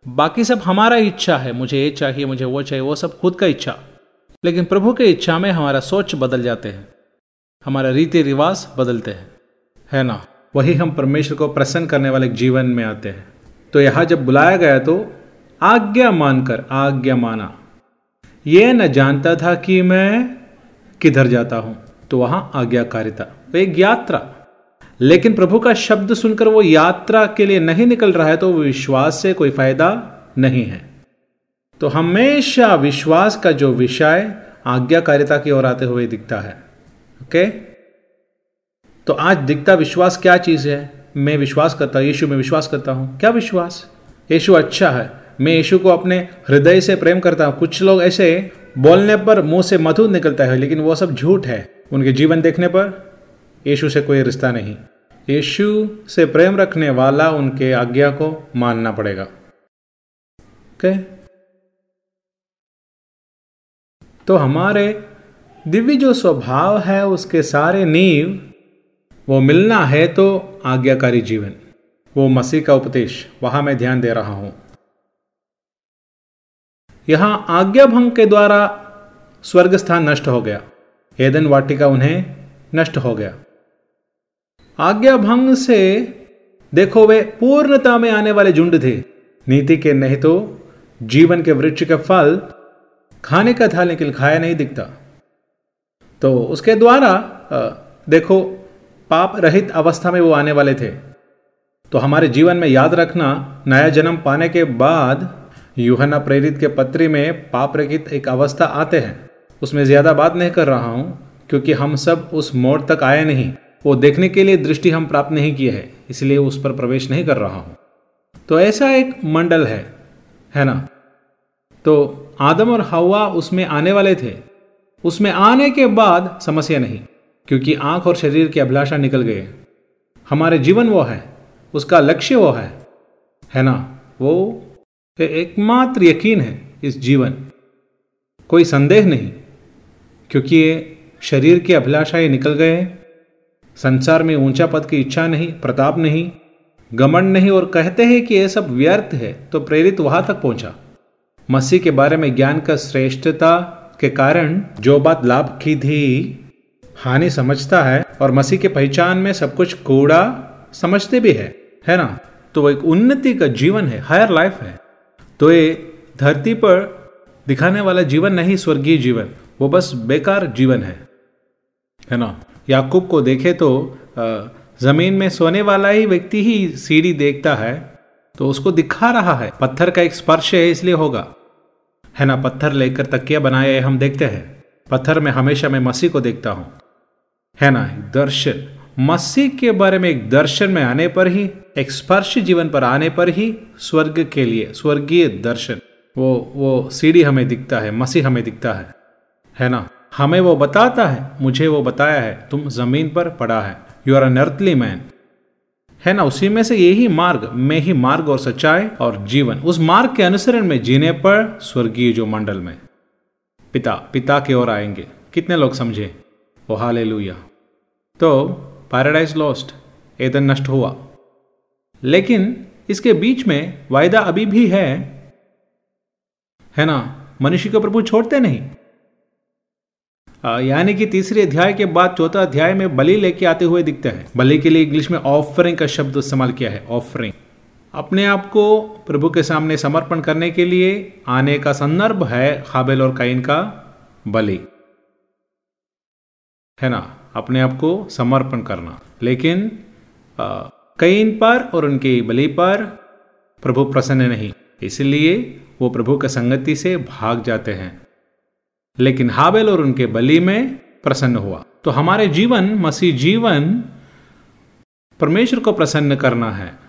बाकी सब हमारा इच्छा है, मुझे ये चाहिए, मुझे वो चाहिए, वो सब खुद का इच्छा। लेकिन प्रभु के इच्छा में हमारा सोच बदल जाते हैं, हमारा रीति रिवाज बदलते हैं। है ना? वही हम परमेश्वर को प्रसन्न करने वाले जीवन में आते हैं। तो यहाँ जब बुलाया गया तो आज्ञा मानकर, आज्ञा माना। ये न जानता था कि मैं किधर जाता हूँ तो वहाँ आज्ञाकारिता, एक यात्रा। लेकिन प्रभु का शब्द सुनकर वो यात्रा के लिए नहीं निकल रहा है तो विश्वास से कोई फ़ायदा नहीं है। तो हमेशा विश्वास का जो विषय आज्ञाकारिता की ओर आते हुए दिखता है। ओके? तो आज दिखता विश्वास क्या चीज़ है? मैं विश्वास करता हूँ, यीशु, में विश्वास करता हूँ। क्या विश्वास? यीशु अच्छा है। मैं यीशु को अपने हृदय से प्रेम करता हूँ। कुछ लोग ऐसे बोलने पर मुँह से मधु निकलता है, लेकिन वो सब झूठ है। उनके जीवन देखने पर यीशु से कोई रिश्ता नहीं। यीशु से प्रेम रखने वाला उनके आज्ञा को मानना पड़ेगा। ओके? तो हमारे दिव्य जो स्वभाव है, उसके सारे नींव, वो मिलना है तो आज्ञाकारी जीवन। वो मसीह का उपदेश। वहाँ मैं ध्यान दे रहा हूँ। यहाँ आज्ञा भंग के द्वारा स्वर्ग स्थान नष्ट हो गया। एदन वाटिका उन्हें नष्ट हो गया। आज्ञा भंग से देखो वे पूर्णता में आने वाले झुंड थे। नीति के नहीं तो जीवन के वृक्ष के फल खाने का था, लेकिन खाया नहीं दिखता। तो उसके द्वारा देखो, पाप रहित अवस्था में वो आने वाले थे। तो हमारे जीवन में याद रखना, नया जन्म पाने के बाद यूहना प्रेरित के पत्री में पाप रहित एक अवस्था आते हैं। उसमें ज़्यादा बात नहीं कर रहा हूँ, क्योंकि हम सब उस मोड़ तक आए नहीं। वो देखने के लिए दृष्टि हम प्राप्त नहीं किए हैं, इसलिए उस पर प्रवेश नहीं कर रहा हूँ। तो ऐसा एक मंडल है है ना? तो आदम और हवा उसमें आने वाले थे। उसमें आने के बाद समस्या नहीं, क्योंकि आँख और शरीर की अभिलाषा निकल गए हमारे जीवन वो है, उसका लक्ष्य वो है है ना? वो एकमात्र यकीन है इस जीवन। कोई संदेह नहीं, क्योंकि ये शरीर की अभिलाषाएँ निकल गए संसार में ऊँचा पद की इच्छा नहीं, प्रताप नहीं गमंड नहीं, और कहते हैं कि यह सब व्यर्थ है तो प्रेरित वहाँ तक पहुँचा। मसीह के बारे में ज्ञान का श्रेष्ठता के कारण जो बात लाभ की थी, हानि समझता है, और मसीह के पहचान में सब कुछ कूड़ा समझते भी है है ना? तो एक उन्नति का जीवन है हायर लाइफ है। तो ये धरती पर दिखाने वाला जीवन नहीं, स्वर्गीय जीवन, वो बस बेकार जीवन है। है ना? याकूब को देखे तो ज़मीन में सोने वाला ही व्यक्ति ही सीढ़ी देखता है तो उसको दिखा रहा है, पत्थर का एक स्पर्श है, इसलिए होगा। है ना? पत्थर लेकर तकिया बनाए, हम देखते हैं। पत्थर में हमेशा मैं मसीह को देखता हूँ। है ना? दर्शन मसीह के बारे में एक दर्शन में आने पर ही, एक स्पर्श जीवन पर आने पर ही स्वर्ग के लिए, स्वर्गीय दर्शन, वो वो सीढ़ी हमें दिखता है, मसीह हमें दिखता है। है ना? हमें वो बताता है, मुझे वो बताया है, तुम ज़मीन पर पड़ा है you are an earthly man है ना? उसी में से यही मार्ग, में ही मार्ग और सच्चाई और जीवन, उस मार्ग के अनुसरण में जीने पर स्वर्गीय जो मंडल में। पिता पिता की ओर आएँगे। कितने लोग समझे? वो हाले तो पैराडाइज लॉस्ट एदन नष्ट हुआ। लेकिन इसके बीच में वायदा अभी भी है। है ना? मनुष्य को प्रभु छोड़ते नहीं। यानी कि तीसरे अध्याय के बाद चौथा अध्याय में बलि लेके आते हुए दिखते हैं। बलि के लिए इंग्लिश में ऑफरिंग का शब्द इस्तेमाल किया है ऑफरिंग अपने आप को प्रभु के सामने समर्पण करने के लिए आने का संदर्भ है हाबेल और काइन का बलि। है ना? अपने आप को समर्पण करना। लेकिन कईन पर और उनकी बलि पर प्रभु प्रसन्न नहीं। इसलिए वो प्रभु के संगति से भाग जाते हैं। लेकिन हाबेल और उनके बलि में प्रसन्न हुआ। तो हमारे जीवन, मसीह जीवन, परमेश्वर को प्रसन्न करना है।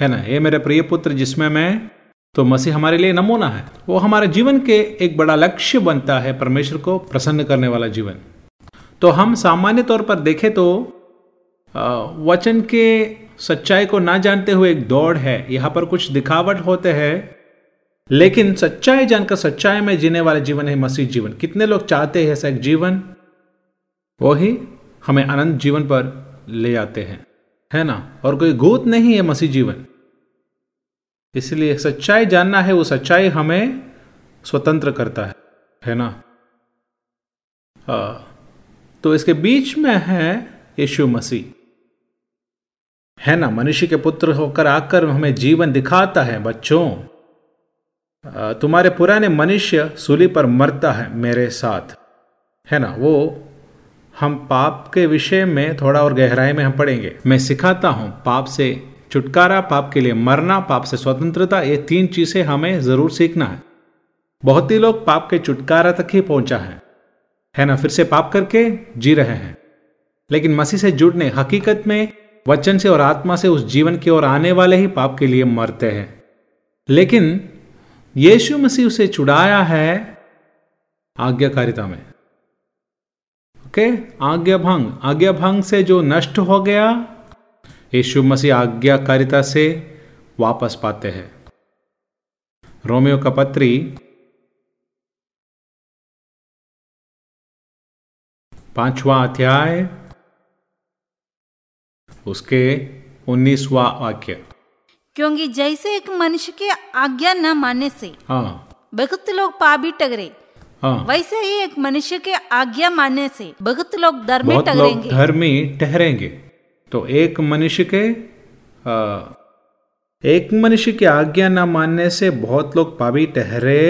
है ना? ये मेरे प्रिय पुत्र, जिसमें मैं तो मसीह हमारे लिए नमूना है। वो हमारे जीवन के एक बड़ा लक्ष्य बनता है, परमेश्वर को प्रसन्न करने वाला जीवन। तो हम सामान्य तौर पर देखें तो वचन के सच्चाई को ना जानते हुए एक दौड़ है। यहाँ पर कुछ दिखावट होते हैं लेकिन सच्चाई जानकर सच्चाई में जीने वाले जीवन है मसीह जीवन। कितने लोग चाहते हैं ऐसा एक जीवन? वही हमें अनंत जीवन पर ले आते हैं है ना? और कोई गोत नहीं है मसीह जीवन। इसलिए सच्चाई जानना है वो सच्चाई हमें स्वतंत्र करता है है ना? आ, तो इसके बीच में है यीशु मसीह। है ना, मनुष्य के पुत्र होकर आकर हमें जीवन दिखाता है, बच्चों। तुम्हारे पुराने मनुष्य सूली पर मरता है मेरे साथ। है ना, वो हम पाप के विषय में थोड़ा और गहराई में हम पढ़ेंगे। मैं सिखाता हूँ, पाप से छुटकारा, पाप के लिए मरना, पाप से स्वतंत्रता, ये तीन चीज़ें हमें ज़रूर सीखना है। बहुत ही लोग पाप के छुटकारा तक ही पहुँचा है। है ना? फिर से पाप करके जी रहे हैं। लेकिन मसीह से जुड़ने, हकीकत में वचन से और आत्मा से उस जीवन की ओर आने वाले ही पाप के लिए मरते हैं। लेकिन यीशु मसीह उसे छुड़ाया है आज्ञाकारिता में। ओके? आज्ञा भंग। आज्ञा भंग से जो नष्ट हो गया, यीशु मसीह आज्ञाकारिता से वापस पाते हैं। रोमियो का पत्री पांचवा अध्याय उसके उन्नीसवा वाक्य। क्योंकि जैसे एक मनुष्य के आज्ञा न मानने से हाँ। बहुत लोग पापी टगरे। हाँ। वैसे ही एक मनुष्य के आज्ञा मानने से बहुत लोग धर्मी टहरेंगे धर्मी ठहरेंगे तो एक मनुष्य के आ, एक मनुष्य की आज्ञा न मानने से बहुत लोग पापी ठहरे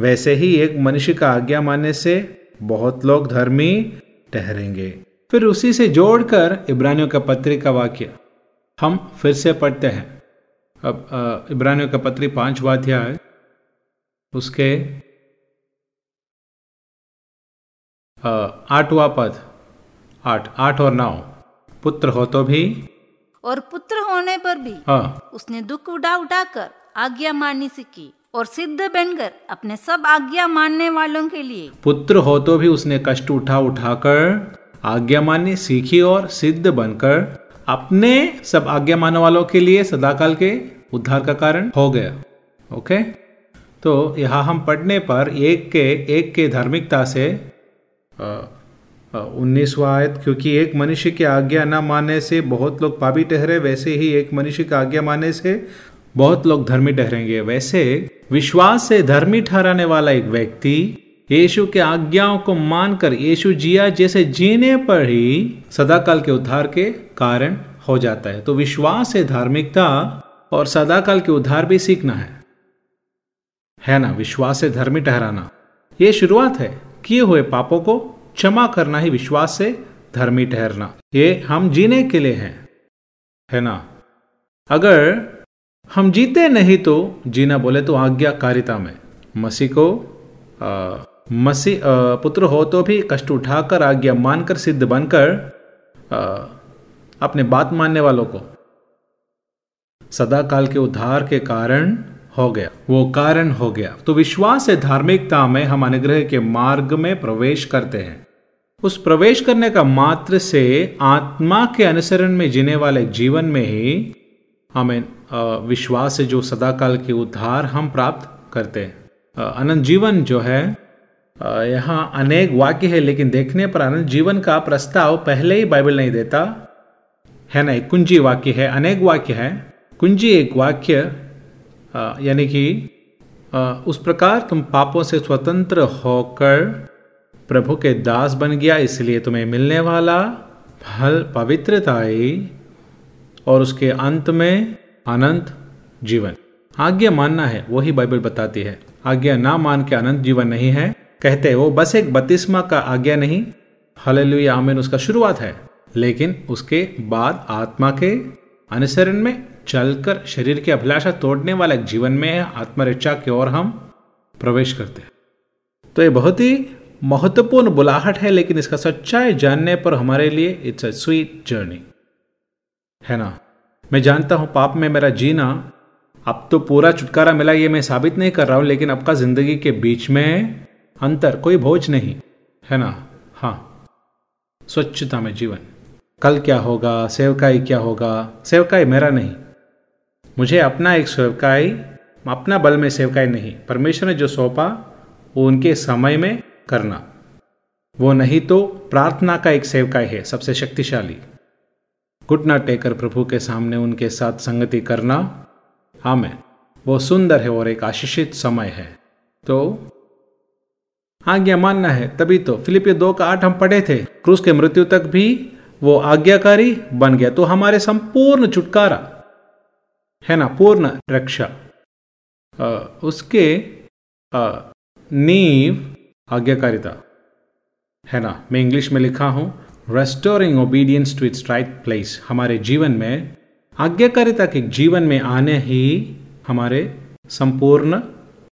वैसे ही एक मनुष्य का आज्ञा मानने से बहुत लोग धर्मी ठहरेंगे। फिर उसी से जोड़कर इब्रानियों का पत्री का वाक्य। हम फिर से पढ़ते हैं। अब इब्रानियों का पत्री पाँच अध्याय। उसके आठवा पद। आठ आठ और नौ। पुत्र हो तो भी। और पुत्र होने पर भी। हाँ। उसने दुख उड़ा उठा कर आज्ञा माननी सीखी और सिद्ध बनकर अपने सब आज्ञा मानने वालों के लिए। पुत्र हो तो भी उसने कष्ट उठा उठाकर आज्ञा माननी सीखी और सिद्ध बनकर अपने सब आज्ञा मानने वालों के लिए सदाकाल के उद्धार का कारण हो गया। ओके? तो यहाँ हम पढ़ने पर एक के एक के धार्मिकता से उन्नीसवा आयत, क्योंकि एक मनुष्य की आज्ञा न मानने से बहुत लोग पापी ठहरे, वैसे ही एक मनुष्य की आज्ञा मानने से बहुत लोग धर्मी ठहरेंगे। वैसे विश्वास से धर्मी ठहराने वाला एक व्यक्ति यीशु के आज्ञाओं को मानकर यीशु जिया जैसे जीने पर ही सदाकाल के उद्धार के कारण हो जाता है। तो विश्वास से धार्मिकता और सदाकाल के उद्धार भी सीखना है। है ना? विश्वास से धर्मी ठहराना। ये शुरुआत है। किए हुए पापों को क्षमा करना ही विश्वास से धर्मी ठहरना। ये हम जीने के लिए हैं। है ना? अगर हम जीते नहीं तो जीना बोले तो आज्ञाकारिता में। मसीह को मसीह पुत्र हो तो भी कष्ट उठाकर आज्ञा मानकर सिद्ध बनकर आ, अपने बात मानने वालों को सदा काल के उद्धार के कारण हो गया। वो कारण हो गया। तो विश्वास से धार्मिकता में हम अनुग्रह के मार्ग में प्रवेश करते हैं। उस प्रवेश करने का मात्र से आत्मा के अनुसरण में जीने वाले जीवन में ही हमें विश्वास से जो सदाकाल के उद्धार हम प्राप्त करते हैं। अनंत जीवन जो है यहाँ अनेक वाक्य है, लेकिन देखने पर अनंत जीवन का प्रस्ताव पहले ही बाइबल नहीं देता। है ना कुंजी वाक्य है, अनेक वाक्य है। कुंजी एक वाक्य यानी कि उस प्रकार तुम पापों से स्वतंत्र होकर प्रभु के दास बन गया, इसलिए तुम्हें मिलने वाला फल पवित्रताई और उसके अंत में अनंत जीवन। आज्ञा मानना है, वही बाइबल बताती है। आज्ञा ना मान के अनंत जीवन नहीं है। कहते वो बस एक बत्तीसवा का आज्ञा नहीं। हले आमीन, उसका शुरुआत है। लेकिन उसके बाद आत्मा के अनुसरण में चलकर शरीर की अभिलाषा तोड़ने वाला जीवन में आत्मरक्षा की ओर हम प्रवेश करते हैं। तो ये बहुत ही महत्वपूर्ण बुलाहट है, लेकिन इसका सच्चाई जानने पर हमारे लिए इट्स अ स्वीट जर्नी है ना? मैं जानता हूँ, पाप में मेरा जीना, अब तो पूरा छुटकारा मिला ये मैं साबित नहीं कर रहा हूँ, लेकिन आपका ज़िंदगी के बीच में अंतर कोई भोज नहीं, है ना? हाँ। स्वच्छता में जीवन। कल क्या होगा, सेवकाई क्या होगा? सेवकाई मेरा नहीं। मुझे अपना एक सेवकाई, अपना बल में सेवकाई नहीं। परमेश्वर ने जो सौंपा, वो उनके समय में करना। वो नहीं तो प्रार्थना का एक सेवकाई है, सबसे शक्तिशाली। घुटना टेकर प्रभु के सामने उनके साथ संगति करना। हमें वो सुंदर है और एक आशीषित समय है। तो आज्ञा मानना है तभी तो फिलिपियो दो का आठ हम पढ़े थे। क्रूस के मृत्यु तक भी वो आज्ञाकारी बन गया। तो हमारे संपूर्ण छुटकारा है ना पूर्ण रक्षा आ, उसके आ, नींव आज्ञाकारिता है ना मैं इंग्लिश में लिखा हूँ। Restoring obedience to its right place हमारे जीवन में, आज्ञाकारिता के जीवन में आने ही हमारे संपूर्ण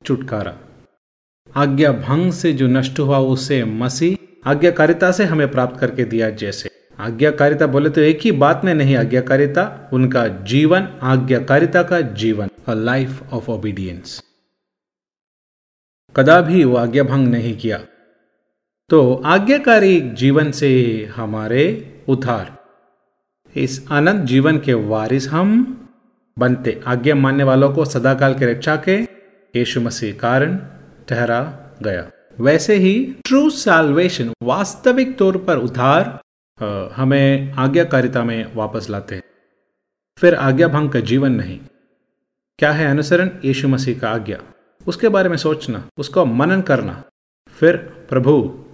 छुटकारा। आज्ञा भंग से जो नष्ट हुआ, उसे मसीह आज्ञाकारिता से हमें प्राप्त करके दिया जैसे। आज्ञाकारिता बोले तो एक ही बात में नहीं, आज्ञाकारिता उनका जीवन, आज्ञाकारिता का जीवन अ लाइफ ऑफ़ ओबीडियंस कदा भी वो आज्ञा भंग नहीं किया। तो आज्ञाकारी जीवन से हमारे उधार इस अनंत जीवन के वारिस हम बनते आज्ञा मानने वालों को सदाकाल के रक्षा के यीशु मसीह कारण ठहरा गया। वैसे ही ट्रू साल्वेशन वास्तविक तौर पर उधार हमें आज्ञाकारिता में वापस लाते हैं। फिर आज्ञा भंग का जीवन नहीं। क्या है अनुसरण? यीशु मसीह का आज्ञा। उसके बारे में सोचना, उसको मनन करना। फिर प्रभु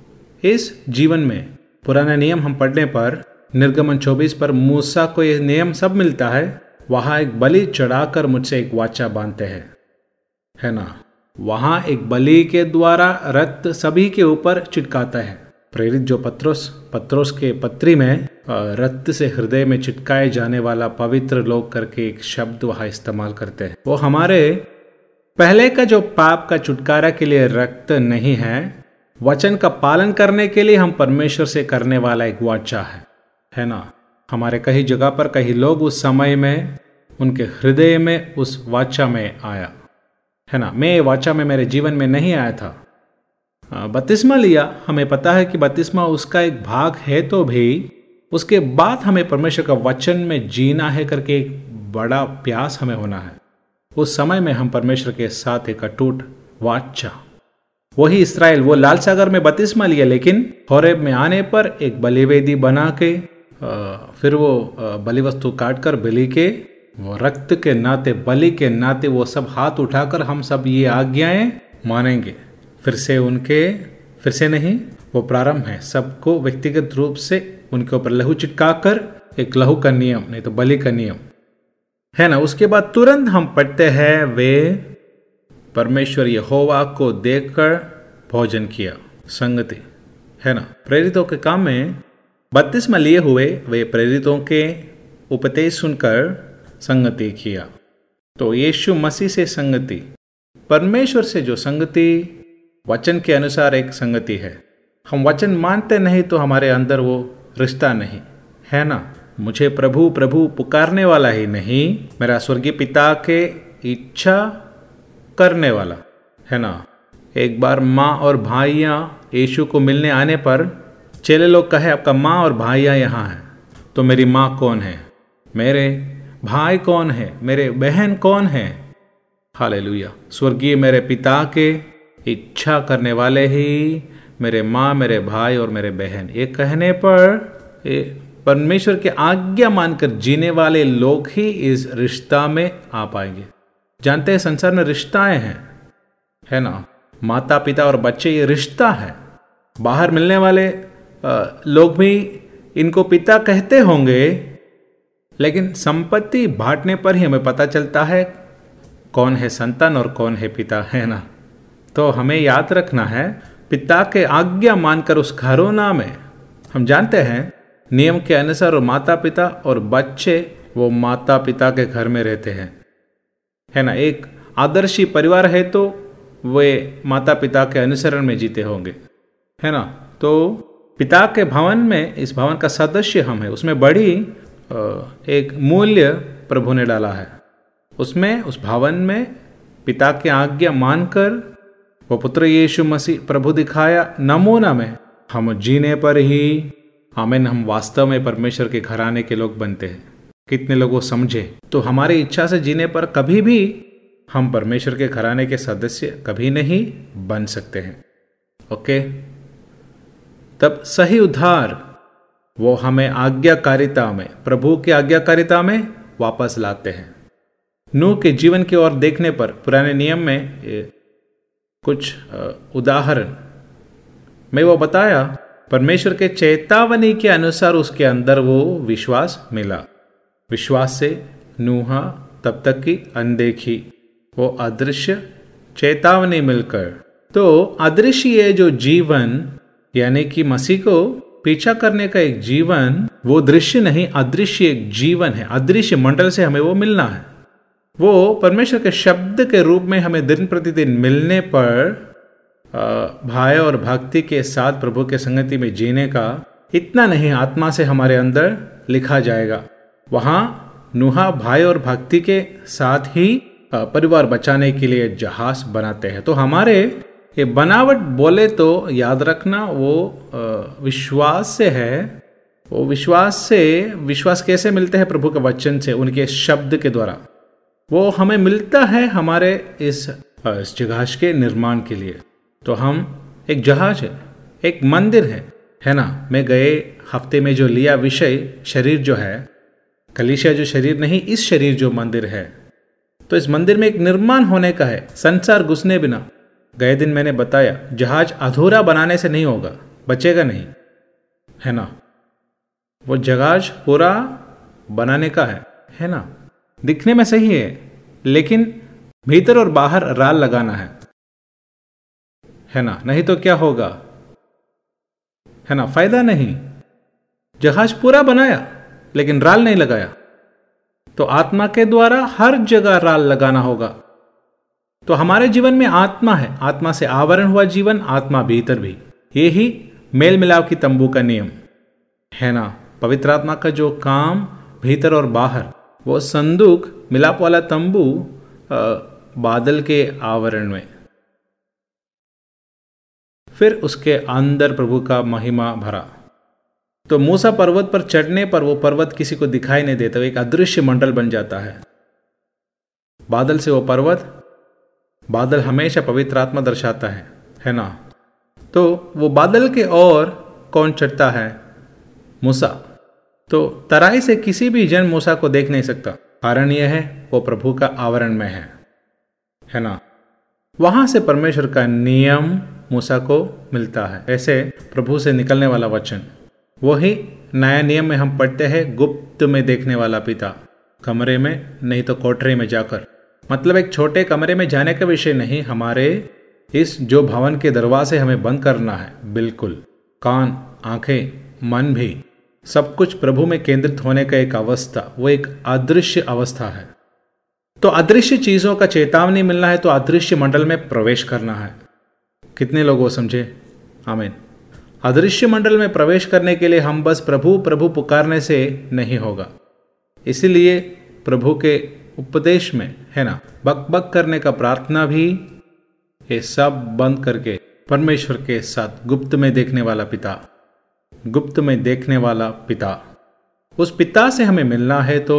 इस जीवन में पुराना नियम हम पढ़ने पर, निर्गमन 24 पर मूसा को यह नियम सब मिलता है, वहाँ एक बलि चढ़ाकर मुझसे एक वाचा बांधते हैं। है ना? वहाँ एक बलि के द्वारा रक्त सभी के ऊपर चिटकाता है। प्रेरित जो पत्रोस पत्रोस के पत्री में रक्त से हृदय में चिटकाए जाने वाला पवित्र लोग करके एक शब्द वहाँ इस्तेमाल करते हैं। वो हमारे पहले का जो पाप का छुटकारा के लिए रक्त नहीं है वचन का पालन करने के लिए हम परमेश्वर से करने वाला एक वाचा है। है ना? हमारे कई जगह पर कई लोग उस समय में, उनके हृदय में उस वाचा में आया। है ना? मैं ये वाचा में मेरे जीवन में नहीं आया था। बत्तीसवा लिया। हमें पता है कि बत्तीसवा उसका एक भाग है तो भी, उसके बाद हमें परमेश्वर का वचन में जीना है करके एक बड़ा प्यास हमें होना है। उस समय में हम परमेश्वर के साथ एक अटूट वाचा वही इसराइल वो लाल सागर में बत्तीसवा लिया, लेकिन हौरेब में आने पर एक बलिवेदी बना के फिर वो बलि वस्तु काट कर बलि के, वो रक्त के नाते, बलि के नाते वो सब हाथ उठाकर हम सब ये आज्ञाएँ मानेंगे। फिर से उनके, फिर से नहीं, वो प्रारंभ है। सबको व्यक्तिगत रूप से उनके ऊपर लहू चिटका कर एक लहू का नियम, नहीं तो बलि का नियम। है ना? उसके बाद तुरंत हम पढ़ते हैं वे परमेश्वर यहोवा को देखकर भोजन किया। संगति, है ना? प्रेरितों के काम में बत्तीस में लिए हुए, वे प्रेरितों के उपदेश सुनकर संगति किया। तो यीशु मसीह से संगति, परमेश्वर से जो संगति, वचन के अनुसार एक संगति है। हम वचन मानते नहीं तो हमारे अंदर वो रिश्ता नहीं, है ना? मुझे प्रभु प्रभु पुकारने वाला ही नहीं। मेरा स्वर्गीय पिता के इच्छा करने वाला, है ना? एक बार माँ और भाइयाँ यीशु को मिलने आने पर, चेले लोग कहे, आपका माँ और भाइयाँ यहाँ हैं। तो मेरी माँ कौन है? मेरे भाई कौन है? मेरे बहन कौन है? हाले स्वर्गीय मेरे पिता के इच्छा करने वाले ही मेरे माँ, मेरे भाई और मेरे बहन। ये कहने पर परमेश्वर के आज्ञा मानकर जीने वाले लोग ही इस रिश्ता में आ पाएँगे। जानते हैं संसार में रिश्ताएँ हैं। है ना? माता पिता और बच्चे, ये रिश्ता है। बाहर मिलने वाले लोग भी इनको पिता कहते होंगे, लेकिन संपत्ति बांटने पर ही हमें पता चलता है कौन है संतान और कौन है पिता, है ना? तो हमें याद रखना है, पिता के आज्ञा मानकर उस घरोना में, हम जानते हैं, नियम के अनुसार माता पिता और बच्चे वो माता पिता के घर में रहते हैं। है ना, एक आदर्शी परिवार है तो वे माता पिता के अनुसरण में जीते होंगे, है ना? तो पिता के भवन में, इस भवन का सदस्य हम है, उसमें बड़ी एक मूल्य प्रभु ने डाला है। उसमें, उस भवन में पिता की आज्ञा मानकर, वो पुत्र यीशु मसीह प्रभु दिखाया नमूना में हम जीने पर ही हमें हम वास्तव में परमेश्वर के घराने के लोग बनते हैं। कितने लोगों समझे। तो हमारी इच्छा से जीने पर कभी भी हम परमेश्वर के घराने के सदस्य कभी नहीं बन सकते हैं। ओके? तब सही उद्धार, वो हमें आज्ञाकारिता में, प्रभु की आज्ञाकारिता में वापस लाते हैं। नूह के जीवन की ओर देखने पर पुराने नियम में कुछ उदाहरण। मैं वो बताया, परमेश्वर के चेतावनी के अनुसार उसके अंदर वो विश्वास मिला। विश्वास से नूहा तब तक की अनदेखी। वो अदृश्य चेतावनी मिलकर। तो अदृश्य जो जीवन, यानी कि मसीह को पीछा करने का एक जीवन, वो दृश्य नहीं, अदृश्य एक जीवन है। अदृश्य मंडल से हमें वो मिलना है। वो परमेश्वर के शब्द के रूप में हमें दिन प्रतिदिन मिलने पर भाई और भक्ति के साथ प्रभु के संगति में जीने का इतना नहीं, आत्मा से हमारे अंदर लिखा जाएगा। वहाँ नुहा भाई और भक्ति के साथ ही परिवार बचाने के लिए जहाज़ बनाते हैं। तो हमारे ये बनावट बोले तो याद रखना, वो विश्वास से है। वो विश्वास से, विश्वास कैसे मिलते हैं प्रभु के वचन से, उनके शब्द के द्वारा? वो हमें मिलता है हमारे इस इस जहाज़ के निर्माण के लिए। तो हम एक जहाज़ है, एक मंदिर है है ना? मैं गए हफ़्ते में जो लिया विषय, शरीर जो है कलिशिया जो शरीर नहीं, इस शरीर जो मंदिर है। तो इस मंदिर में एक निर्माण होने का है, संसार घुसने बिना। गए दिन मैंने बताया, जहाज़ अधूरा बनाने से नहीं होगा, बचेगा नहीं। है ना? वो जहाज़ पूरा बनाने का है है ना? दिखने में सही है, लेकिन भीतर और बाहर राल लगाना है। है ना? नहीं तो क्या होगा? है ना? फ़ायदा नहीं। जहाज़ पूरा बनाया लेकिन राल नहीं लगाया। तो आत्मा के द्वारा हर जगह राल लगाना होगा। तो हमारे जीवन में आत्मा है। आत्मा से आवरण हुआ जीवन, आत्मा भीतर भी। ये ही मेल मिलाव की तंबू का नियम। है ना? पवित्र आत्मा का जो काम भीतर और बाहर, वो संदूक, मिलाप वाला तंबू बादल के आवरण में। फिर उसके अंदर प्रभु का महिमा भरा। तो मूसा पर्वत पर चढ़ने पर वो पर्वत किसी को दिखाई नहीं देता, वो एक अदृश्य मंडल बन जाता है। बादल से वो पर्वत, बादल हमेशा पवित्र आत्मा दर्शाता है है ना? तो वो बादल के और कौन चढ़ता है? मूसा। तो तराई से किसी भी जन मूसा को देख नहीं सकता। कारण यह है, वो प्रभु का आवरण में है है ना? वहाँ से परमेश्वर का नियम मूसा को मिलता है। ऐसे प्रभु से निकलने वाला वचन। वही नया नियम में हम पढ़ते हैं, गुप्त में देखने वाला पिता। कमरे में, नहीं तो कोठरे में जाकर। मतलब एक छोटे कमरे में जाने का विषय नहीं, हमारे इस जो भवन के दरवाजे हमें बंद करना है, बिल्कुल। कान, आँखें, मन भी। सब कुछ प्रभु में केंद्रित होने का एक अवस्था, वो एक अदृश्य अवस्था है। तो अदृश्य चीज़ों का चेतावनी मिलना है तो अदृश्य मंडल में प्रवेश करना है। कितने लोग वो समझे? आमीन। अदृश्य मंडल में प्रवेश करने के लिए हम बस प्रभु प्रभु पुकारने से नहीं होगा। इसीलिए प्रभु के उपदेश में, है ना? बक बक करने का प्रार्थना भी ये सब बंद करके परमेश्वर के साथ गुप्त में देखने वाला पिता, गुप्त में देखने वाला पिता। उस पिता से हमें मिलना है तो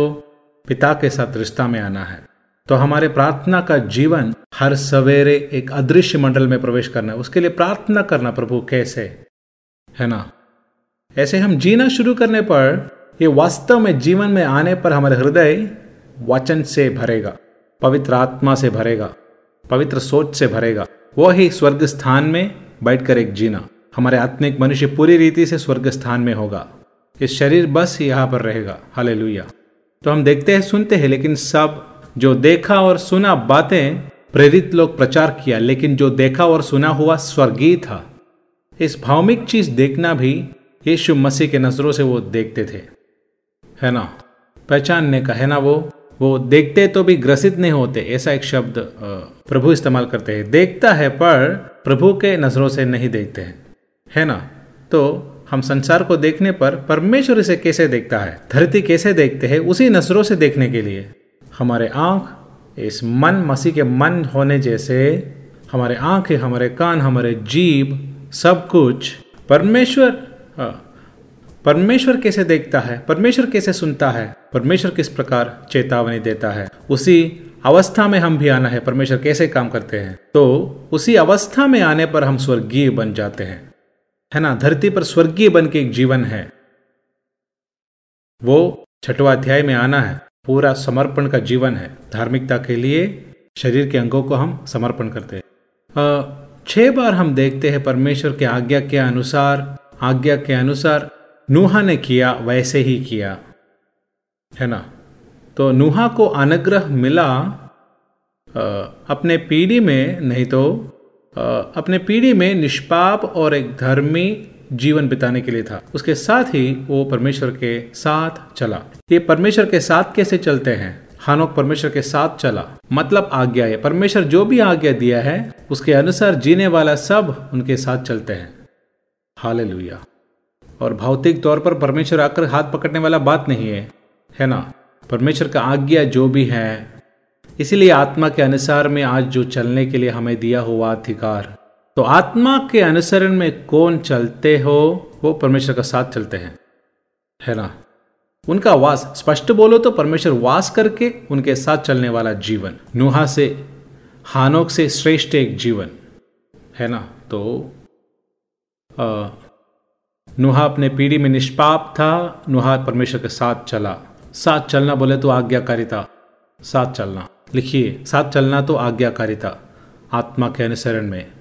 पिता के साथ रिश्ता में आना है। तो हमारे प्रार्थना का जीवन हर सवेरे एक अदृश्य मंडल में प्रवेश करना है। उसके लिए प्रार्थना करना प्रभु, कैसे? है ना? ऐसे हम जीना शुरू करने पर, ये वास्तव में जीवन में आने पर हमारे हृदय वचन से भरेगा, पवित्र आत्मा से भरेगा, पवित्र सोच से भरेगा। वो ही स्वर्ग स्थान में बैठकर एक जीना, हमारे आत्मिक मनुष्य पूरी रीति से स्वर्ग स्थान में होगा। ये शरीर बस यहाँ पर रहेगा। हाले तो हम देखते हैं, सुनते हैं, लेकिन सब जो देखा और सुना बातें, प्रेरित लोग प्रचार किया, लेकिन जो देखा और सुना हुआ स्वर्गीय था। इस भावमिक चीज़ देखना भी यीशु मसीह के नज़रों से वो देखते थे। है ना? पहचानने का, है ना वो? वो देखते तो भी ग्रसित नहीं होते, ऐसा एक शब्द प्रभु इस्तेमाल करते हैं। देखता है, पर प्रभु के नज़रों से नहीं देखते हैं। है ना? तो हम संसार को देखने पर परमेश्वर इसे कैसे देखता है? धरती कैसे देखते हैं? उसी नज़रों से देखने के लिए। हमारे आँख इस मन, मसीह के मन होने जैसे हमारे आँखें, हमारे कान, हमारे जीव सब कुछ परमेश्वर परमेश्वर कैसे देखता है? परमेश्वर कैसे सुनता है? परमेश्वर किस प्रकार चेतावनी देता है? उसी अवस्था में हम भी आना है। परमेश्वर कैसे काम करते हैं? तो उसी अवस्था में आने पर हम स्वर्गीय बन जाते हैं। है ना? धरती पर स्वर्गीय बन के एक जीवन है। वो छठवा अध्याय में आना है। पूरा समर्पण का जीवन है। धार्मिकता के लिए शरीर के अंगों को हम समर्पण करते हैं। छह बार हम देखते हैं परमेश्वर के आज्ञा के अनुसार, आज्ञा के अनुसार नूहा ने किया, वैसे ही किया। है ना? तो नूहा को अनुग्रह मिला अपने पीढ़ी में, नहीं तो अपने पीढ़ी में निष्पाप और एक धर्मी जीवन बिताने के लिए था। उसके साथ ही वो परमेश्वर के साथ चला। ये परमेश्वर के साथ कैसे चलते हैं? हानोक परमेश्वर के साथ चला। मतलब आज्ञा है परमेश्वर जो भी आज्ञा दिया है, उसके अनुसार जीने वाला सब उनके साथ चलते हैं। हाल और भौतिक तौर पर परमेश्वर आकर हाथ पकड़ने वाला बात नहीं है है ना? परमेश्वर का आज्ञा जो भी है, इसीलिए आत्मा के अनुसार में आज जो चलने के लिए हमें दिया हुआ अधिकार तो आत्मा के अनुसरण में कौन चलते हो, वो परमेश्वर का साथ चलते हैं, है ना? उनका वास स्पष्ट बोलो तो परमेश्वर वास करके उनके साथ चलने वाला जीवन। नुहा से हानोक से श्रेष्ठ एक जीवन। है ना? तो आ, नुहा अपने पीढ़ी में निष्पाप था नुहा परमेश्वर के साथ चला। साथ चलना बोले तो आज्ञाकारिता। साथ चलना। लिखिए साथ चलना तो आज्ञाकारिता आत्मा के अनुसरण में।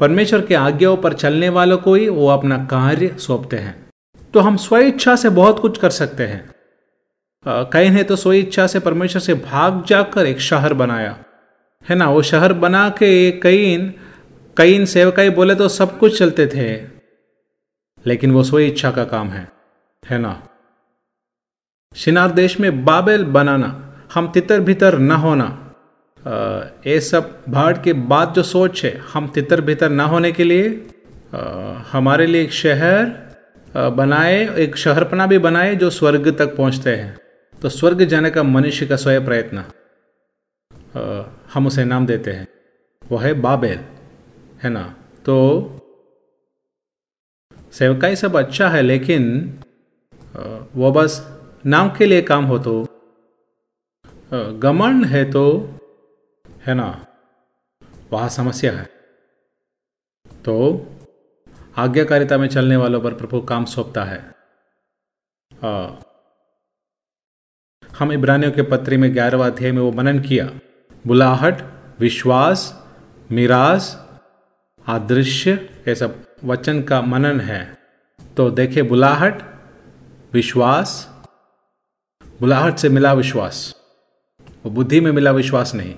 परमेश्वर के आज्ञाओं पर चलने वालों को ही वो अपना कार्य सौंपते हैं। तो हम स्व इच्छा से बहुत कुछ कर सकते हैं। कई ने तो स्व इच्छा से परमेश्वर से भाग जाकर एक शहर बनाया। है ना? वो शहर बना के कई कई सेवकाई बोले तो सब कुछ चलते थे। लेकिन वो स्व इच्छा का काम है। है ना? शिनार देश में बाबेल बनाना हम तितर भीतर न होना। ये सब भाड़ के बाद जो सोच है हम तितर भीतर न होने के लिए आ, हमारे लिए एक शहर बनाए, एक शहरपना भी बनाए जो स्वर्ग तक पहुँचते हैं। तो स्वर्ग जाने का मनुष्य का स्वयं प्रयत्न। हम उसे नाम देते हैं। वो है बाबेल, है ना? तो सेवकाई सब अच्छा है, लेकिन वो बस नाम के लिए काम हो तो गमन है तो है ना? वह समस्या है। तो आज्ञाकारिता में चलने वालों पर प्रभु काम सौंपता है। आ, हम इब्रानियों के पत्री में ग्यारहवा अध्याय में वो मनन किया। बुलाहट विश्वास मिराज आदृश्य सब वचन का मनन है। तो देखे बुलाहट विश्वास बुलाहट से मिला विश्वास। वो बुद्धि में मिला विश्वास नहीं।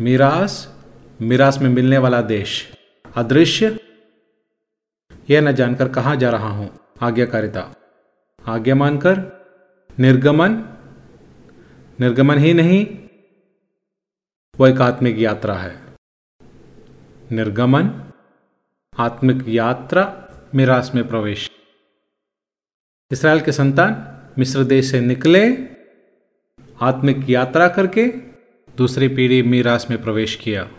मीरास मीरास में मिलने वाला देश। अदृश्य यह न जानकर कहाँ जा रहा हूँ? आज्ञाकारिता। आज्ञा मानकर? निर्गमन? निर्गमन ही नहीं वह एक आत्मिक यात्रा है। निर्गमन? आत्मिक यात्रा मिरास में प्रवेश। इसराइल के संतान मिस्र देश से निकले, आत्मिक यात्रा करके दूसरी पीढ़ी मीरास में प्रवेश किया।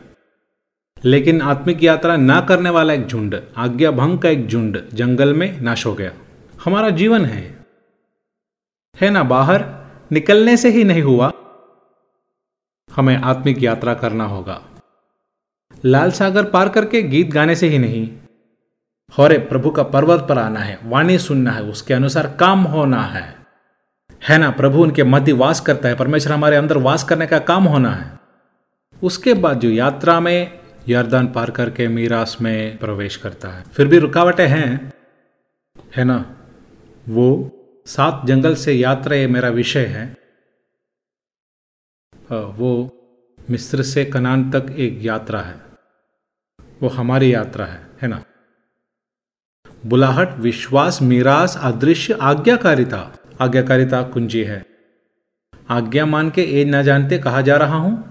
लेकिन आत्मिक यात्रा ना करने वाला एक झुंड, आज्ञा भंग का एक झुंड जंगल में नाश हो गया। हमारा जीवन है। है ना बाहर? निकलने से ही नहीं हुआ। हमें आत्मिक यात्रा करना होगा। लाल सागर पार करके गीत गाने से ही नहीं। हौरे प्रभु का पर्वत पर आना है, वाणी सुनना है, उसके अनुसार काम होना है। है ना प्रभु उनके मध्य वास करता है, परमेश्वर हमारे अंदर वास करने का काम होना है। उसके बाद जो यात्रा में यर्दान पार करके मीरास में प्रवेश करता है। फिर भी रुकावटें हैं, है ना? वो सात जंगल से यात्रा ये मेरा विषय है। वो मिस्र से कनान तक एक यात्रा है। वो हमारी यात्रा है है ना? बुलाहट, विश्वास, मीरास, अदृश्य, आज्ञाकारिता। आज्ञाकारिता कुंजी है। आज्ञा मान के ए न जानते कहा जा रहा हूँ।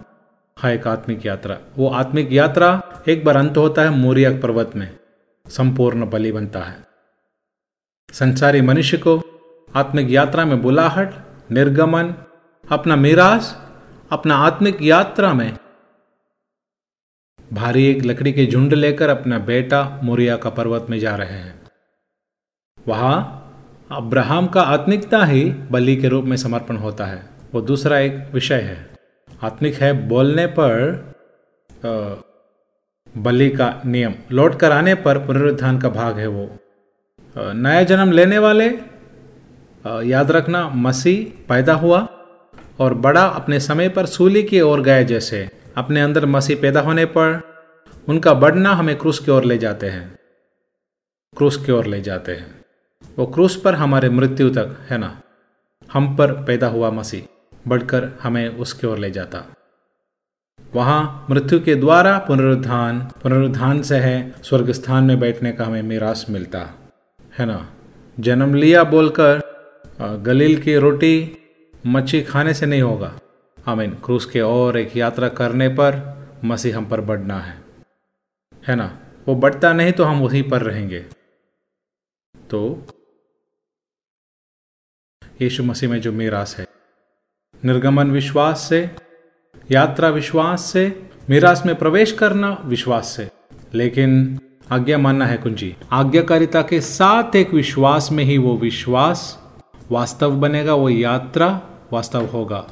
हाँ एक आत्मिक यात्रा। वो आत्मिक यात्रा एक बार अंत होता है, मोरिया पर्वत में संपूर्ण बलि बनता है। संसारी मनुष्य को आत्मिक यात्रा में बुलाहट, निर्गमन, अपना मिरास अपना आत्मिक यात्रा में भारी एक लकड़ी के झुंड लेकर अपना बेटा मोरिया का पर्वत में जा रहे हैं। वहाँ अब्राहम का आत्मिकता ही बलि के रूप में समर्पण होता है। वो दूसरा एक विषय है। आत्मिक है बोलने पर बलि का नियम। लौट कर आने पर पुनरुत्थान का भाग है वो। नया जन्म लेने वाले याद रखना मसीह पैदा हुआ और बड़ा अपने समय पर सूली की ओर गए जैसे। अपने अंदर मसीह पैदा होने पर उनका बढ़ना हमें क्रूस की ओर ले जाते हैं। क्रूस की ओर ले जाते हैं। वो क्रूस पर हमारे मृत्यु तक, है ना? हम पर पैदा हुआ मसीह। बढ़कर हमें उसकी ओर ले जाता। वहाँ मृत्यु के द्वारा पुनरुत्थान पुनरुत्थान से है स्वर्ग स्थान में बैठने का हमें मिरास मिलता, है ना? जन्म लिया बोलकर गलील की रोटी मच्छी खाने से नहीं होगा। आमीन, क्रूस के और एक यात्रा करने पर मसीह हम पर बढ़ना है है ना? वो बढ़ता नहीं तो हम वहीं पर रहेंगे। तो यीशु मसीह में जो मीरास है निर्गमन विश्वास से, यात्रा विश्वास से, मिरास में प्रवेश करना विश्वास से। लेकिन आज्ञा मानना है कुंजी, आज्ञाकारिता के साथ एक विश्वास में ही वो विश्वास, वास्तव बनेगा, वो यात्रा वास्तव होगा।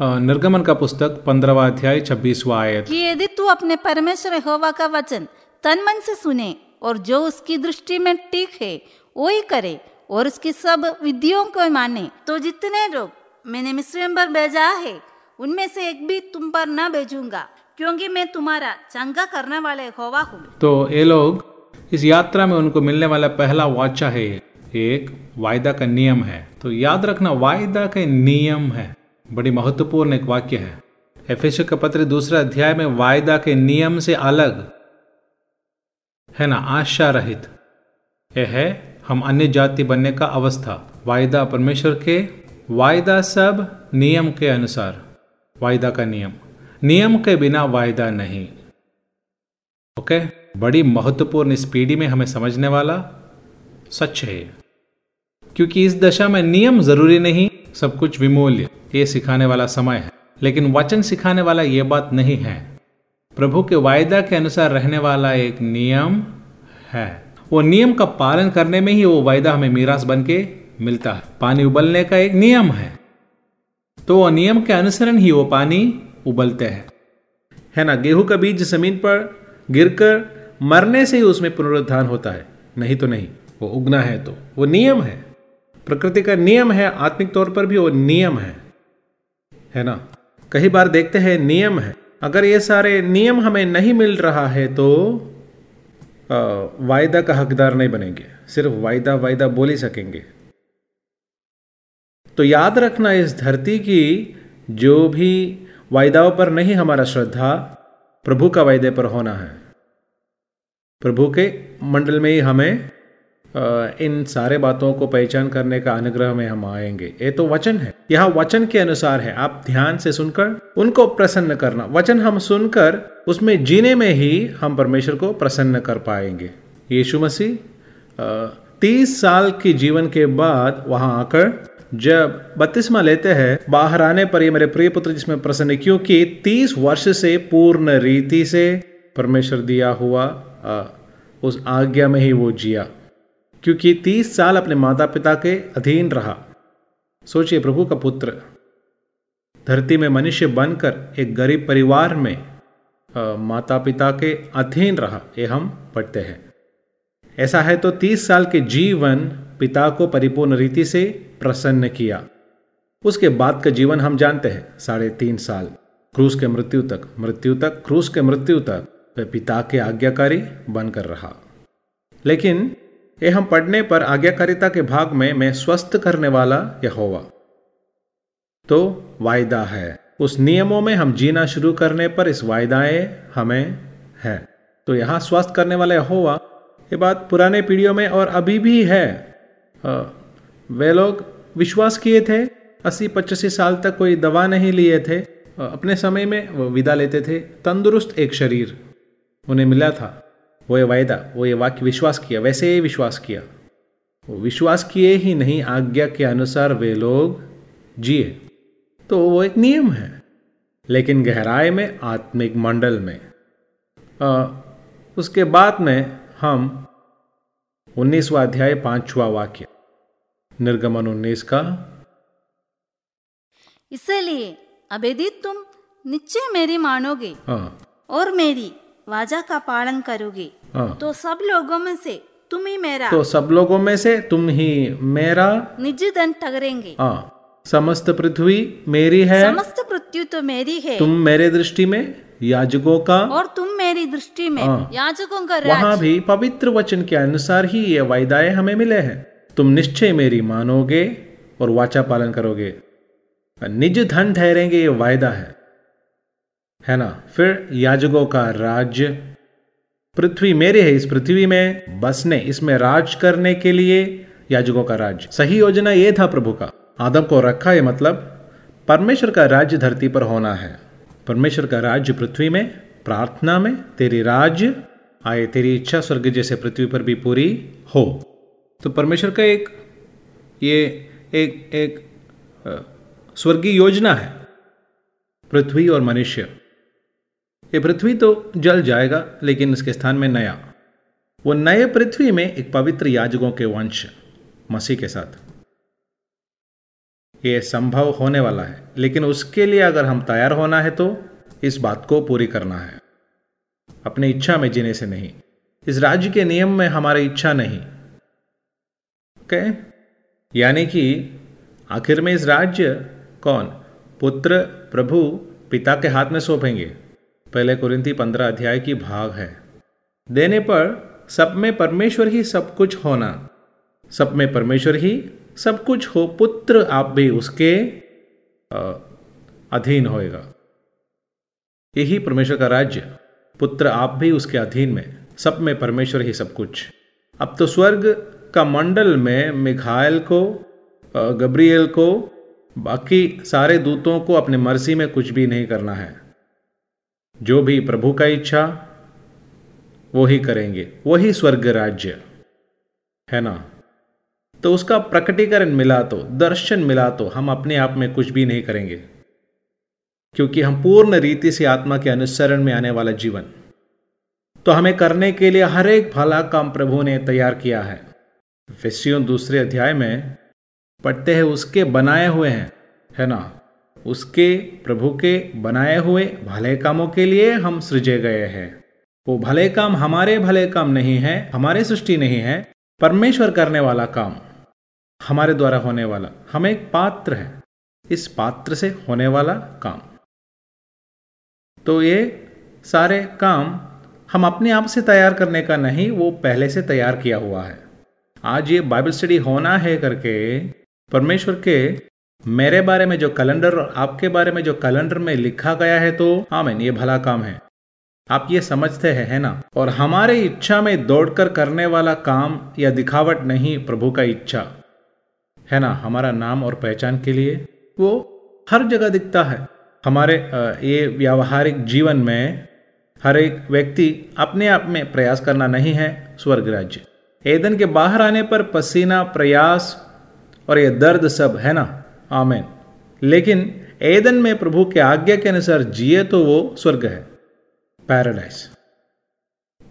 निर्गमन का पुस्तक पंद्रहवा अध्याय, छब्बीसवा आयत। कि यदि तू अपने परमेश्वर होवा का वचन तन मन से सुने और जो उसकी दृष्टि में ठीक है वो ही करे और उसकी सब विधियों को माने तो जितने लोग मैंने मिस्र पर भेजा है। उनमें से एक भी तुम पर न भेजूँगा, क्योंकि मैं तुम्हारा चंगा करने वाले होवा हूँ। तो ये लोग, इस यात्रा में उनको मिलने वाला पहला वाचा है एक वायदा का नियम है। तो याद रखना, वायदा का नियम है। बड़ी महत्वपूर्ण एक वाक्य है। एफेश का पत्र दूसरा अध्याय में वायदा के नियम से अलग है ना, आशा रहित। यह है, हम अन्य जाति बनने का अवस्था। वायदा परमेश्वर के वायदा सब नियम के अनुसार। वायदा का नियम। नियम के बिना वायदा नहीं। ओके? बड़ी महत्वपूर्ण इस पीढ़ी में हमें समझने वाला सच है क्योंकि इस दशा में नियम ज़रूरी नहीं, सब कुछ विमूल्य। ये सिखाने वाला समय है। लेकिन वचन सिखाने वाला ये बात नहीं है। प्रभु के वायदा के अनुसार रहने वाला एक नियम है। वो नियम का पालन करने में ही वो वायदा हमें मीरास बन के मिलता है। पानी उबलने का एक नियम है। तो वह नियम के अनुसरण ही वो पानी उबलते हैं। है ना? गेहूँ का बीज ज़मीन पर गिरकर मरने से ही उसमें पुनरुत्थान होता है। नहीं तो नहीं, वो उगना है तो। वो नियम है। प्रकृति का नियम है, आत्मिक तौर पर भी वो नियम है। है ना? कई बार देखते हैं, नियम है। अगर ये सारे नियम हमें नहीं मिल रहा है तो वायदा का हकदार नहीं बनेंगे। सिर्फ़ वायदा वायदा बोल ही सकेंगे। तो याद रखना इस धरती की जो भी वायदाओं पर नहीं हमारा श्रद्धा, प्रभु का वायदे पर होना है। प्रभु के मंडल में ही हमें इन सारे बातों को पहचान करने का अनुग्रह में हम आएँगे। ये तो वचन है। यह वचन के अनुसार है। आप ध्यान से सुनकर उनको प्रसन्न करना। वचन हम सुनकर उसमें जीने में ही हम परमेश्वर को प्रसन्न कर पाएँगे। यीशु मसीह तीस साल के जीवन के बाद वहाँ आकर जब बत्तीसवा लेते हैं बाहर आने पर ये मेरे प्रिय पुत्र जिसमें प्रसन्न है क्योंकि तीस वर्ष से पूर्ण रीति से परमेश्वर दिया हुआ आ, उस आज्ञा में ही वो जिया। क्योंकि तीस साल अपने माता पिता के अधीन रहा। सोचिए प्रभु का पुत्र धरती में मनुष्य बनकर एक गरीब परिवार में आ, माता पिता के अधीन रहा ये हम पढ़ते हैं। ऐसा है तो तीस साल के जीवन पिता को परिपूर्ण रीति से प्रसन्न किया। उसके बाद का जीवन हम जानते हैं, साढ़े तीन साल। क्रूस के मृत्यु तक मृत्यु तक, क्रूस के मृत्यु तक, वह पिता के आज्ञाकारी बनकर रहा। लेकिन ये हम पढ़ने पर आज्ञाकारिता के भाग में मैं स्वस्थ करने वाला यहोवा। तो वायदा है। उस नियमों में हम जीना शुरू करने पर इस वायदाएँ हमें है। तो यहाँ स्वस्थ करने वाला यहोवा, ये बात पुराने पीढ़ियों में और अभी भी है। वे लोग विश्वास किए थे। अस्सी पचासी साल तक कोई दवा नहीं लिए थे। अपने समय में वो विदा लेते थे। तंदुरुस्त एक शरीर। उन्हें मिला था। वो ये वायदा वो ये वाक्य विश्वास किया वैसे ही विश्वास किया। वो विश्वास किए ही नहीं आज्ञा के अनुसार वे लोग जिए। तो वो एक नियम है। लेकिन गहराई में आत्मिक मंडल में। आ, उसके बाद में हम उन्नीसवा अध्याय पांचवा वाक्य। निर्गमन उन्नीस का इसलिए अबेदी तुम निश्चय मेरी मानोगे हाँ। और मेरी वाजा का पालन करोगे। हाँ। तो सब लोगों में से तुम ही मेरा। तो सब लोगों में से तुम ही मेरा। निजी दन ठहरेंगे हाँ। समस्त पृथ्वी मेरी है। समस्त पृथ्वी तो मेरी है। तुम मेरे दृष्टि में याजकों का। और तुम मेरी दृष्टि में। याजकों का वहाँ भी पवित्र वचन के अनुसार ही ये वायदाएँ हमें मिले हैं। तुम निश्चय मेरी मानोगे और वाचा पालन करोगे। निज धन ठहरेंगे, ये वायदा है। है ना? फिर याजकों का राज्य पृथ्वी मेरे है, इस पृथ्वी में बसने, इसमें राज करने के लिए याजकों का राज्य सही योजना ये था प्रभु का। आदम को रखा है मतलब परमेश्वर का राज्य धरती पर होना है। परमेश्वर का राज्य पृथ्वी में, प्रार्थना में, तेरी राज्य आए तेरी इच्छा स्वर्ग जैसे पृथ्वी पर भी पूरी हो। तो परमेश्वर का एक, ये एक एक स्वर्गीय योजना है। पृथ्वी और मनुष्य। ये पृथ्वी तो जल जाएगा, लेकिन इसके स्थान में नया। वो नए पृथ्वी में एक पवित्र याजकों के वंश, मसीह के साथ। ये संभव होने वाला है, लेकिन उसके लिए अगर हम तैयार होना है तो इस बात को पूरी करना है। अपनी इच्छा में जीने से नहीं। इस राज्य के नियम में हमारी इच्छा नहीं। ओके यानी कि आखिर में इस राज्य कौन? पुत्र, प्रभु, पिता के हाथ में सौंपेंगे। पहले कुरिंती पंद्रह अध्याय की भाग है। देने पर सब में परमेश्वर ही सब कुछ होना। सब में परमेश्वर ही सब कुछ हो, पुत्र आप भी उसके अधीन होएगा। यही परमेश्वर का राज्य। पुत्र आप भी उसके अधीन में। सब में परमेश्वर ही सब कुछ। अब तो स्वर्ग का मंडल में मिखाइल को गब्रियल को, बाकी सारे दूतों को अपने मर्ज़ी में कुछ भी नहीं करना है। जो भी प्रभु का इच्छा, वो ही करेंगे। वही स्वर्ग राज्य। है ना? तो उसका प्रकटीकरण मिला तो दर्शन मिला तो हम अपने आप में कुछ भी नहीं करेंगे। क्योंकि हम पूर्ण रीति से आत्मा के अनुसरण में आने वाला जीवन। तो हमें करने के लिए हर एक भला काम प्रभु ने तैयार किया है। फिसियों दूसरे अध्याय में, पढ़ते हैं उसके बनाए हुए हैं। है ना? उसके, प्रभु के बनाए हुए भले कामों के लिए हम सृजे गए हैं। वो भले काम हमारे भले काम नहीं है, हमारे सृष्टि नहीं है, परमेश्वर करने वाला काम हमारे द्वारा होने वाला। हम एक पात्र है, इस पात्र से होने वाला काम। तो ये सारे काम हम अपने आप से तैयार करने का नहीं, वो पहले से तैयार किया हुआ है। आज ये बाइबल स्टडी होना है करके परमेश्वर के मेरे बारे में जो कैलेंडर और आपके बारे में जो कैलेंडर में लिखा गया है तो आमीन, ये भला काम है। आप ये समझते हैं, है ना? और हमारे इच्छा में दौड़कर करने वाला काम या दिखावट नहीं प्रभु का इच्छा। है ना? हमारा नाम और पहचान के लिए वो हर जगह दिखता है। हमारे ये व्यावहारिक जीवन में हर एक व्यक्ति अपने आप में प्रयास करना नहीं है स्वर्ग राज्य। एदन के बाहर आने पर पसीना, प्रयास और ये दर्द सब है ना? आमेन। लेकिन एदन में प्रभु के आज्ञा के अनुसार जिए तो वो स्वर्ग है। पैराडाइज।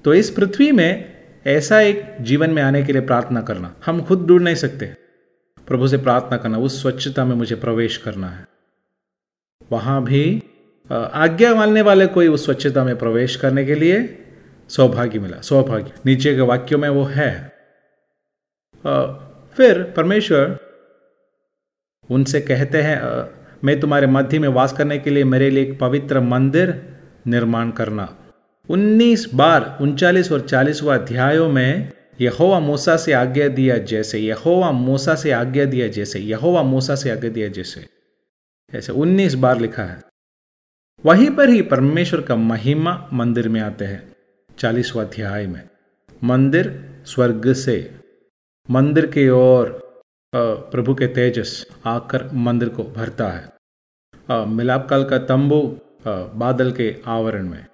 तो इस पृथ्वी में ऐसा एक जीवन में आने के लिए प्रार्थना करना। हम खुद ढूंढ नहीं सकते। प्रभु से प्रार्थना करना, उस स्वच्छता में मुझे प्रवेश करना है। वहाँ भी आज्ञा मानने वाले कोई उस स्वच्छता में प्रवेश करने के लिए सौभाग्य मिला, सौभाग्य। नीचे के वाक्यों में वो है। फिर परमेश्वर उनसे कहते हैं मैं तुम्हारे मध्य में वास करने के लिए मेरे लिए एक पवित्र मंदिर निर्माण करना। 19 बार, उनचालीस और चालीसवा अध्यायों में यहोवा मूसा से आज्ञा दिया जैसे, यहोवा मूसा से आज्ञा दिया जैसे, यहोवा मूसा से आज्ञा दिया जैसे। ऐसे 19 बार लिखा है। वहीं पर ही परमेश्वर का महिमा मंदिर में आते हैं। चालीसवा अध्याय में, मंदिर स्वर्ग से, मंदिर की ओर प्रभु के तेजस आकर मंदिर को भरता है। मिलाप काल का तंबू बादल के आवरण में।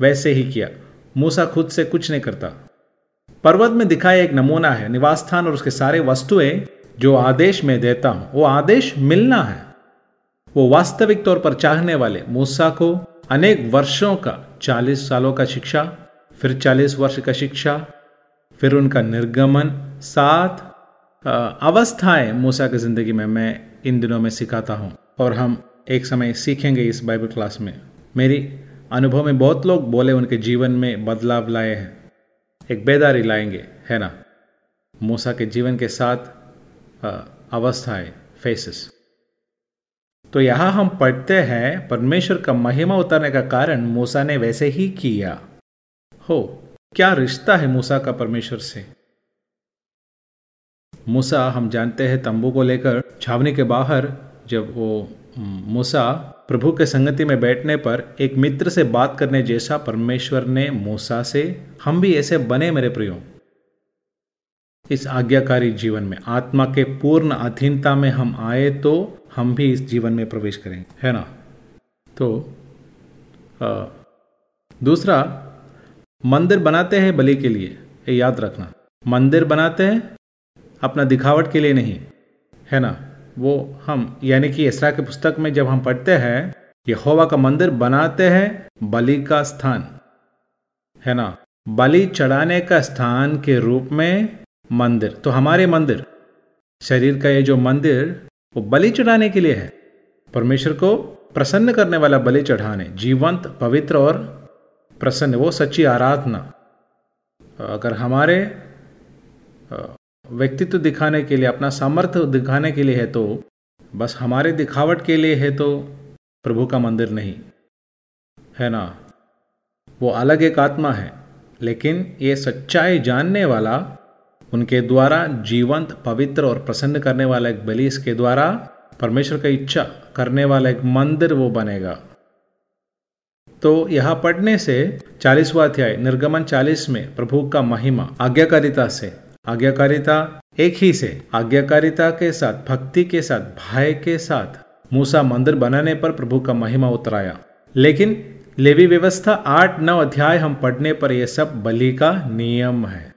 वैसे ही किया, मूसा खुद से कुछ नहीं करता। पर्वत में दिखाया एक नमूना है निवास स्थान और उसके सारे वस्तुएँ जो आदेश में देता हूँ, वो आदेश मिलना है। वो वास्तविक तौर पर चाहने वाले मूसा को अनेक वर्षों का चालीस सालों का शिक्षा, फिर चालीस वर्ष का शिक्षा, फिर उनका निर्गमन, सात अवस्थाएँ मूसा की ज़िंदगी में मैं इन दिनों में सिखाता हूँ। और हम एक समय सीखेंगे इस बाइबल क्लास में। मेरी अनुभव में बहुत लोग बोले उनके जीवन में बदलाव लाए हैं। एक बेदारी लाएँगे, है ना? मूसा के जीवन के साथ अवस्थाएँ फेसेस तो यहाँ हम पढ़ते हैं, परमेश्वर का महिमा उतारने का कारण मूसा ने वैसे ही किया। हो, क्या रिश्ता है मूसा का परमेश्वर से? मूसा, हम जानते हैं तंबू को लेकर छावनी के बाहर, जब वो मूसा प्रभु के संगति में बैठने पर एक मित्र से बात करने जैसा परमेश्वर ने मूसा से, हम भी ऐसे बने मेरे प्रियो। इस आज्ञाकारी जीवन में, आत्मा के पूर्ण अधीनता में हम आए तो हम भी इस जीवन में प्रवेश करेंगे है ना? तो आ, दूसरा मंदिर बनाते हैं बलि के लिए ये याद रखना। मंदिर बनाते हैं अपना दिखावट के लिए नहीं है ना? वो हम यानी कि इसरा के पुस्तक में जब हम पढ़ते हैं यहोवा का मंदिर बनाते हैं बलि का स्थान है ना? बलि चढ़ाने का स्थान के रूप में मंदिर तो हमारे मंदिर शरीर का ये जो मंदिर वो बलि चढ़ाने के लिए है। परमेश्वर को प्रसन्न करने वाला बलि चढ़ाने, जीवंत, पवित्र और प्रसन्न, वो सच्ची आराधना। अगर हमारे व्यक्तित्व दिखाने के लिए, अपना सामर्थ्य दिखाने के लिए है तो बस हमारे दिखावट के लिए है तो प्रभु का मंदिर नहीं। है ना? वो अलग एक आत्मा है, लेकिन ये सच्चाई जानने वाला उनके द्वारा जीवंत, पवित्र और प्रसन्न करने वाला एक बलि इसके द्वारा परमेश्वर का इच्छा करने वाला एक मंदिर वो बनेगा। तो यहाँ पढ़ने से चालीसवा अध्याय, निर्गमन चालीस में प्रभु का महिमा, आज्ञाकारिता से। आज्ञाकारिता एक ही से। आज्ञाकारिता के साथ, भक्ति के साथ, भय के साथ मूसा मंदिर बनाने पर प्रभु का महिमा उतराया। लेकिन लेवी व्यवस्था आठ नौ अध्याय हम पढ़ने पर यह सब बलि का नियम है।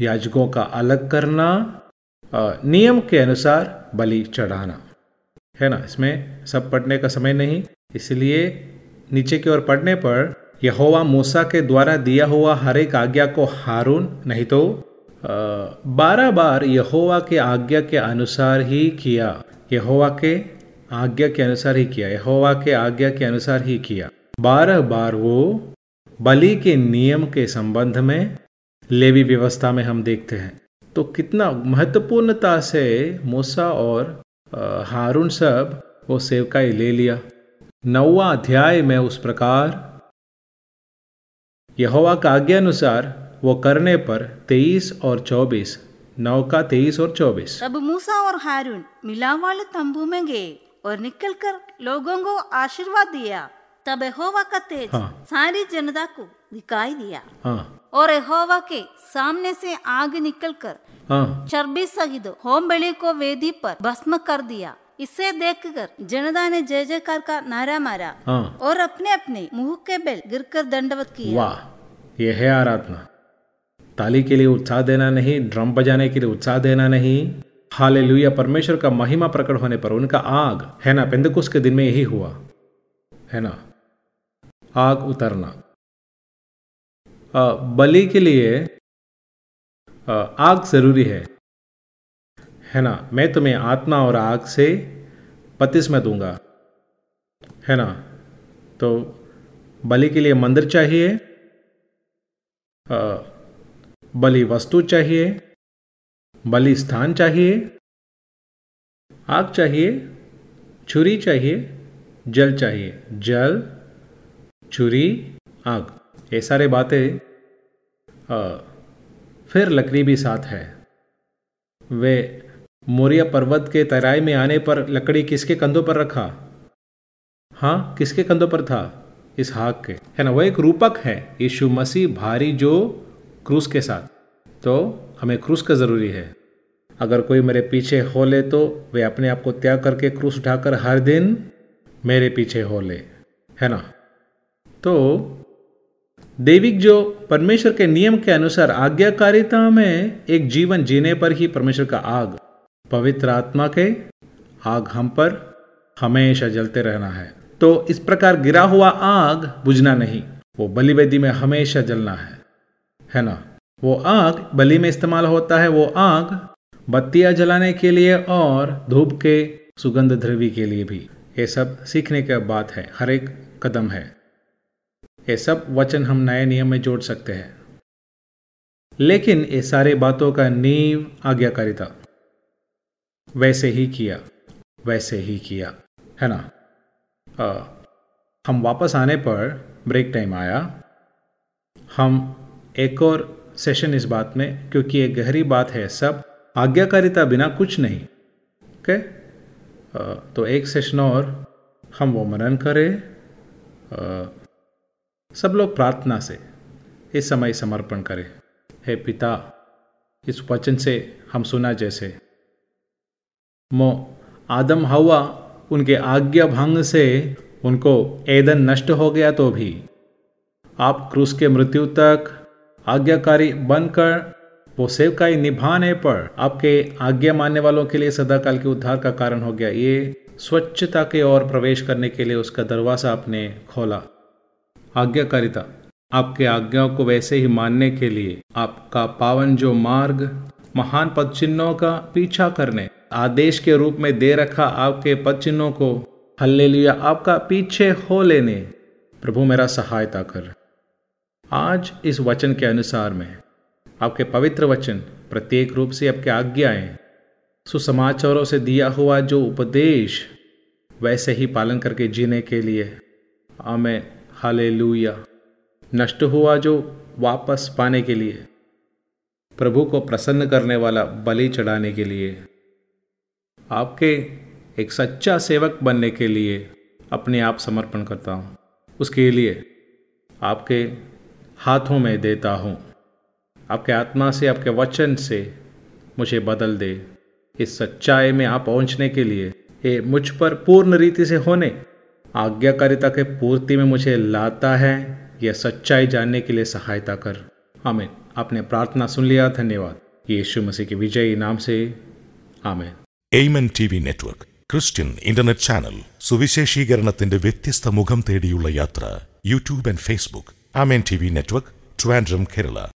याजकों का अलग करना नियम के अनुसार बलि चढ़ाना। है ना? इसमें सब पढ़ने का समय नहीं, इसलिए नीचे की ओर पढ़ने पर यहोवा मूसा के द्वारा दिया हुआ हर एक आज्ञा को हारून, नहीं तो बारह बार यहोवा के आज्ञा के अनुसार ही किया, यहोवा के आज्ञा के अनुसार ही किया, यहोवा के आज्ञा के अनुसार ही किया। बारह बार वो बलि के नियम के संबंध में लेवी व्यवस्था में हम देखते हैं। तो कितना महत्वपूर्णता से मूसा और हारून सब वो सेवकाई ले लिया। नौवा अध्याय में उस प्रकार यहोवा का आज्ञा अनुसार वो करने पर तेईस और चौबीस नौ का तेईस और चौबीस। तब मूसा और हारून मिलाप वाले तंबू में गए और निकलकर लोगों को आशीर्वाद दिया। तब यहोवा का तेज हाँ। सारी जनता को दिखाई दिया। हाँ। और यहोवा के सामने से आग निकलकर हाँ। चर्बी सहित होम बलि को वेदी पर भस्म कर दिया इसे देखकर जनता ने जय जयकार का नारा मारा हाँ। और अपने अपने मुँह के बेल गिरकर दंडवत किया वाह यह है आराधना ताली के लिए उत्साह देना नहीं ड्रम बजाने के लिए उत्साह देना नहीं हाल परमेश्वर का महिमा प्रकट होने पर उनका आग है ना पेंदकुश के दिन में यही हुआ है ना आग उतरना बलि के लिए आग ज़रूरी है। है ना? मैं तुम्हें आत्मा और आग से पतिस में दूँगा। है ना? तो बलि के लिए मंदिर चाहिए बलि वस्तु चाहिए, बलि स्थान चाहिए, आग चाहिए, छुरी चाहिए, जल चाहिए। जल, छुरी, आग। ये सारे बातें फिर लकड़ी भी साथ है। वे मोरिया पर्वत के तराई में आने पर लकड़ी किसके कंधों पर रखा? हाँ किसके कंधों पर था? इस हाक के। है ना वह एक रूपक है, यीशु मसीह भारी जो क्रूस के साथ। तो हमें क्रूस का ज़रूरी है। अगर कोई मेरे पीछे हो ले तो वे अपने आप को त्याग करके क्रूस उठाकर हर दिन मेरे पीछे हो ले। है ना? तो देविक जो परमेश्वर के नियम के अनुसार आज्ञाकारिता में एक जीवन जीने पर ही परमेश्वर का आग, पवित्र आत्मा के आग हम पर हमेशा जलते रहना है। तो इस प्रकार गिरा हुआ आग बुझना नहीं, वो बलिवेदी में हमेशा जलना है। है ना? वो आग बलि में इस्तेमाल होता है, वो आग बत्तियाँ जलाने के लिए और धूप के सुगंध द्रव्य के लिए भी। ये सब सीखने की बात है, हर एक कदम है। ये सब वचन हम नए नियम में जोड़ सकते हैं। लेकिन ये सारे बातों का नींव आज्ञाकारिता। वैसे ही किया वैसे ही किया है ना? आ, हम वापस आने पर ब्रेक टाइम आया। हम एक और सेशन इस बात में क्योंकि एक गहरी बात है सब आज्ञाकारिता बिना कुछ नहीं। ओके? तो एक सेशन और हम वो मनन करें। सब लोग प्रार्थना से इस समय समर्पण करें। हे पिता, इस वचन से हम सुना जैसे, मो आदम हवा उनके आज्ञा भंग से उनको ऐदन नष्ट हो गया तो भी। आप क्रूस के मृत्यु तक आज्ञाकारी बनकर वो सेवकाई निभाने पर आपके आज्ञा मानने वालों के लिए सदाकाल के उद्धार का कारण हो गया। ये स्वच्छता के ओर प्रवेश करने के लिए उसका दरवाज़ा आपने खोला। आज्ञाकारिता। आपके आज्ञाओं को वैसे ही मानने के लिए आपका पावन जो मार्ग, महान पद चिन्हों का पीछा करने, आदेश के रूप में दे रखा आपके पद चिन्हों को हल्ले लिया आपका पीछे हो लेने। प्रभु मेरा सहायता कर। आज इस वचन के अनुसार में, आपके पवित्र वचन, प्रत्येक रूप से आपके आज्ञाएँ, सुसमाचारों से दिया हुआ जो उपदेश, वैसे ही पालन करके जीने के लिए। आमें हाले नष्ट हुआ जो वापस पाने के लिए। प्रभु को प्रसन्न करने वाला बलि चढ़ाने के लिए। आपके एक सच्चा सेवक बनने के लिए अपने आप समर्पण करता हूँ। उसके लिए आपके हाथों में देता हूँ। आपके आत्मा से, आपके वचन से मुझे बदल दे। इस सच्चाई में आप पहुँचने के लिए, ये मुझ पर पूर्ण रीति से होने आज्ञाकारिता के पूर्ति में मुझे लाता है यह सच्चाई जानने के लिए सहायता कर आमीन आपने प्रार्थना सुन लिया धन्यवाद यीशु मसीह के विजयी नाम से ആമേൻ എയ്മൻ T V network Christian internet channel സുവിശേഷീകരണത്തിന്റെ വ്യത്യസ്ത മുഖം തേടിയുള്ള യാത്ര YouTube and Facebook Amen T V network Trivandrum Kerala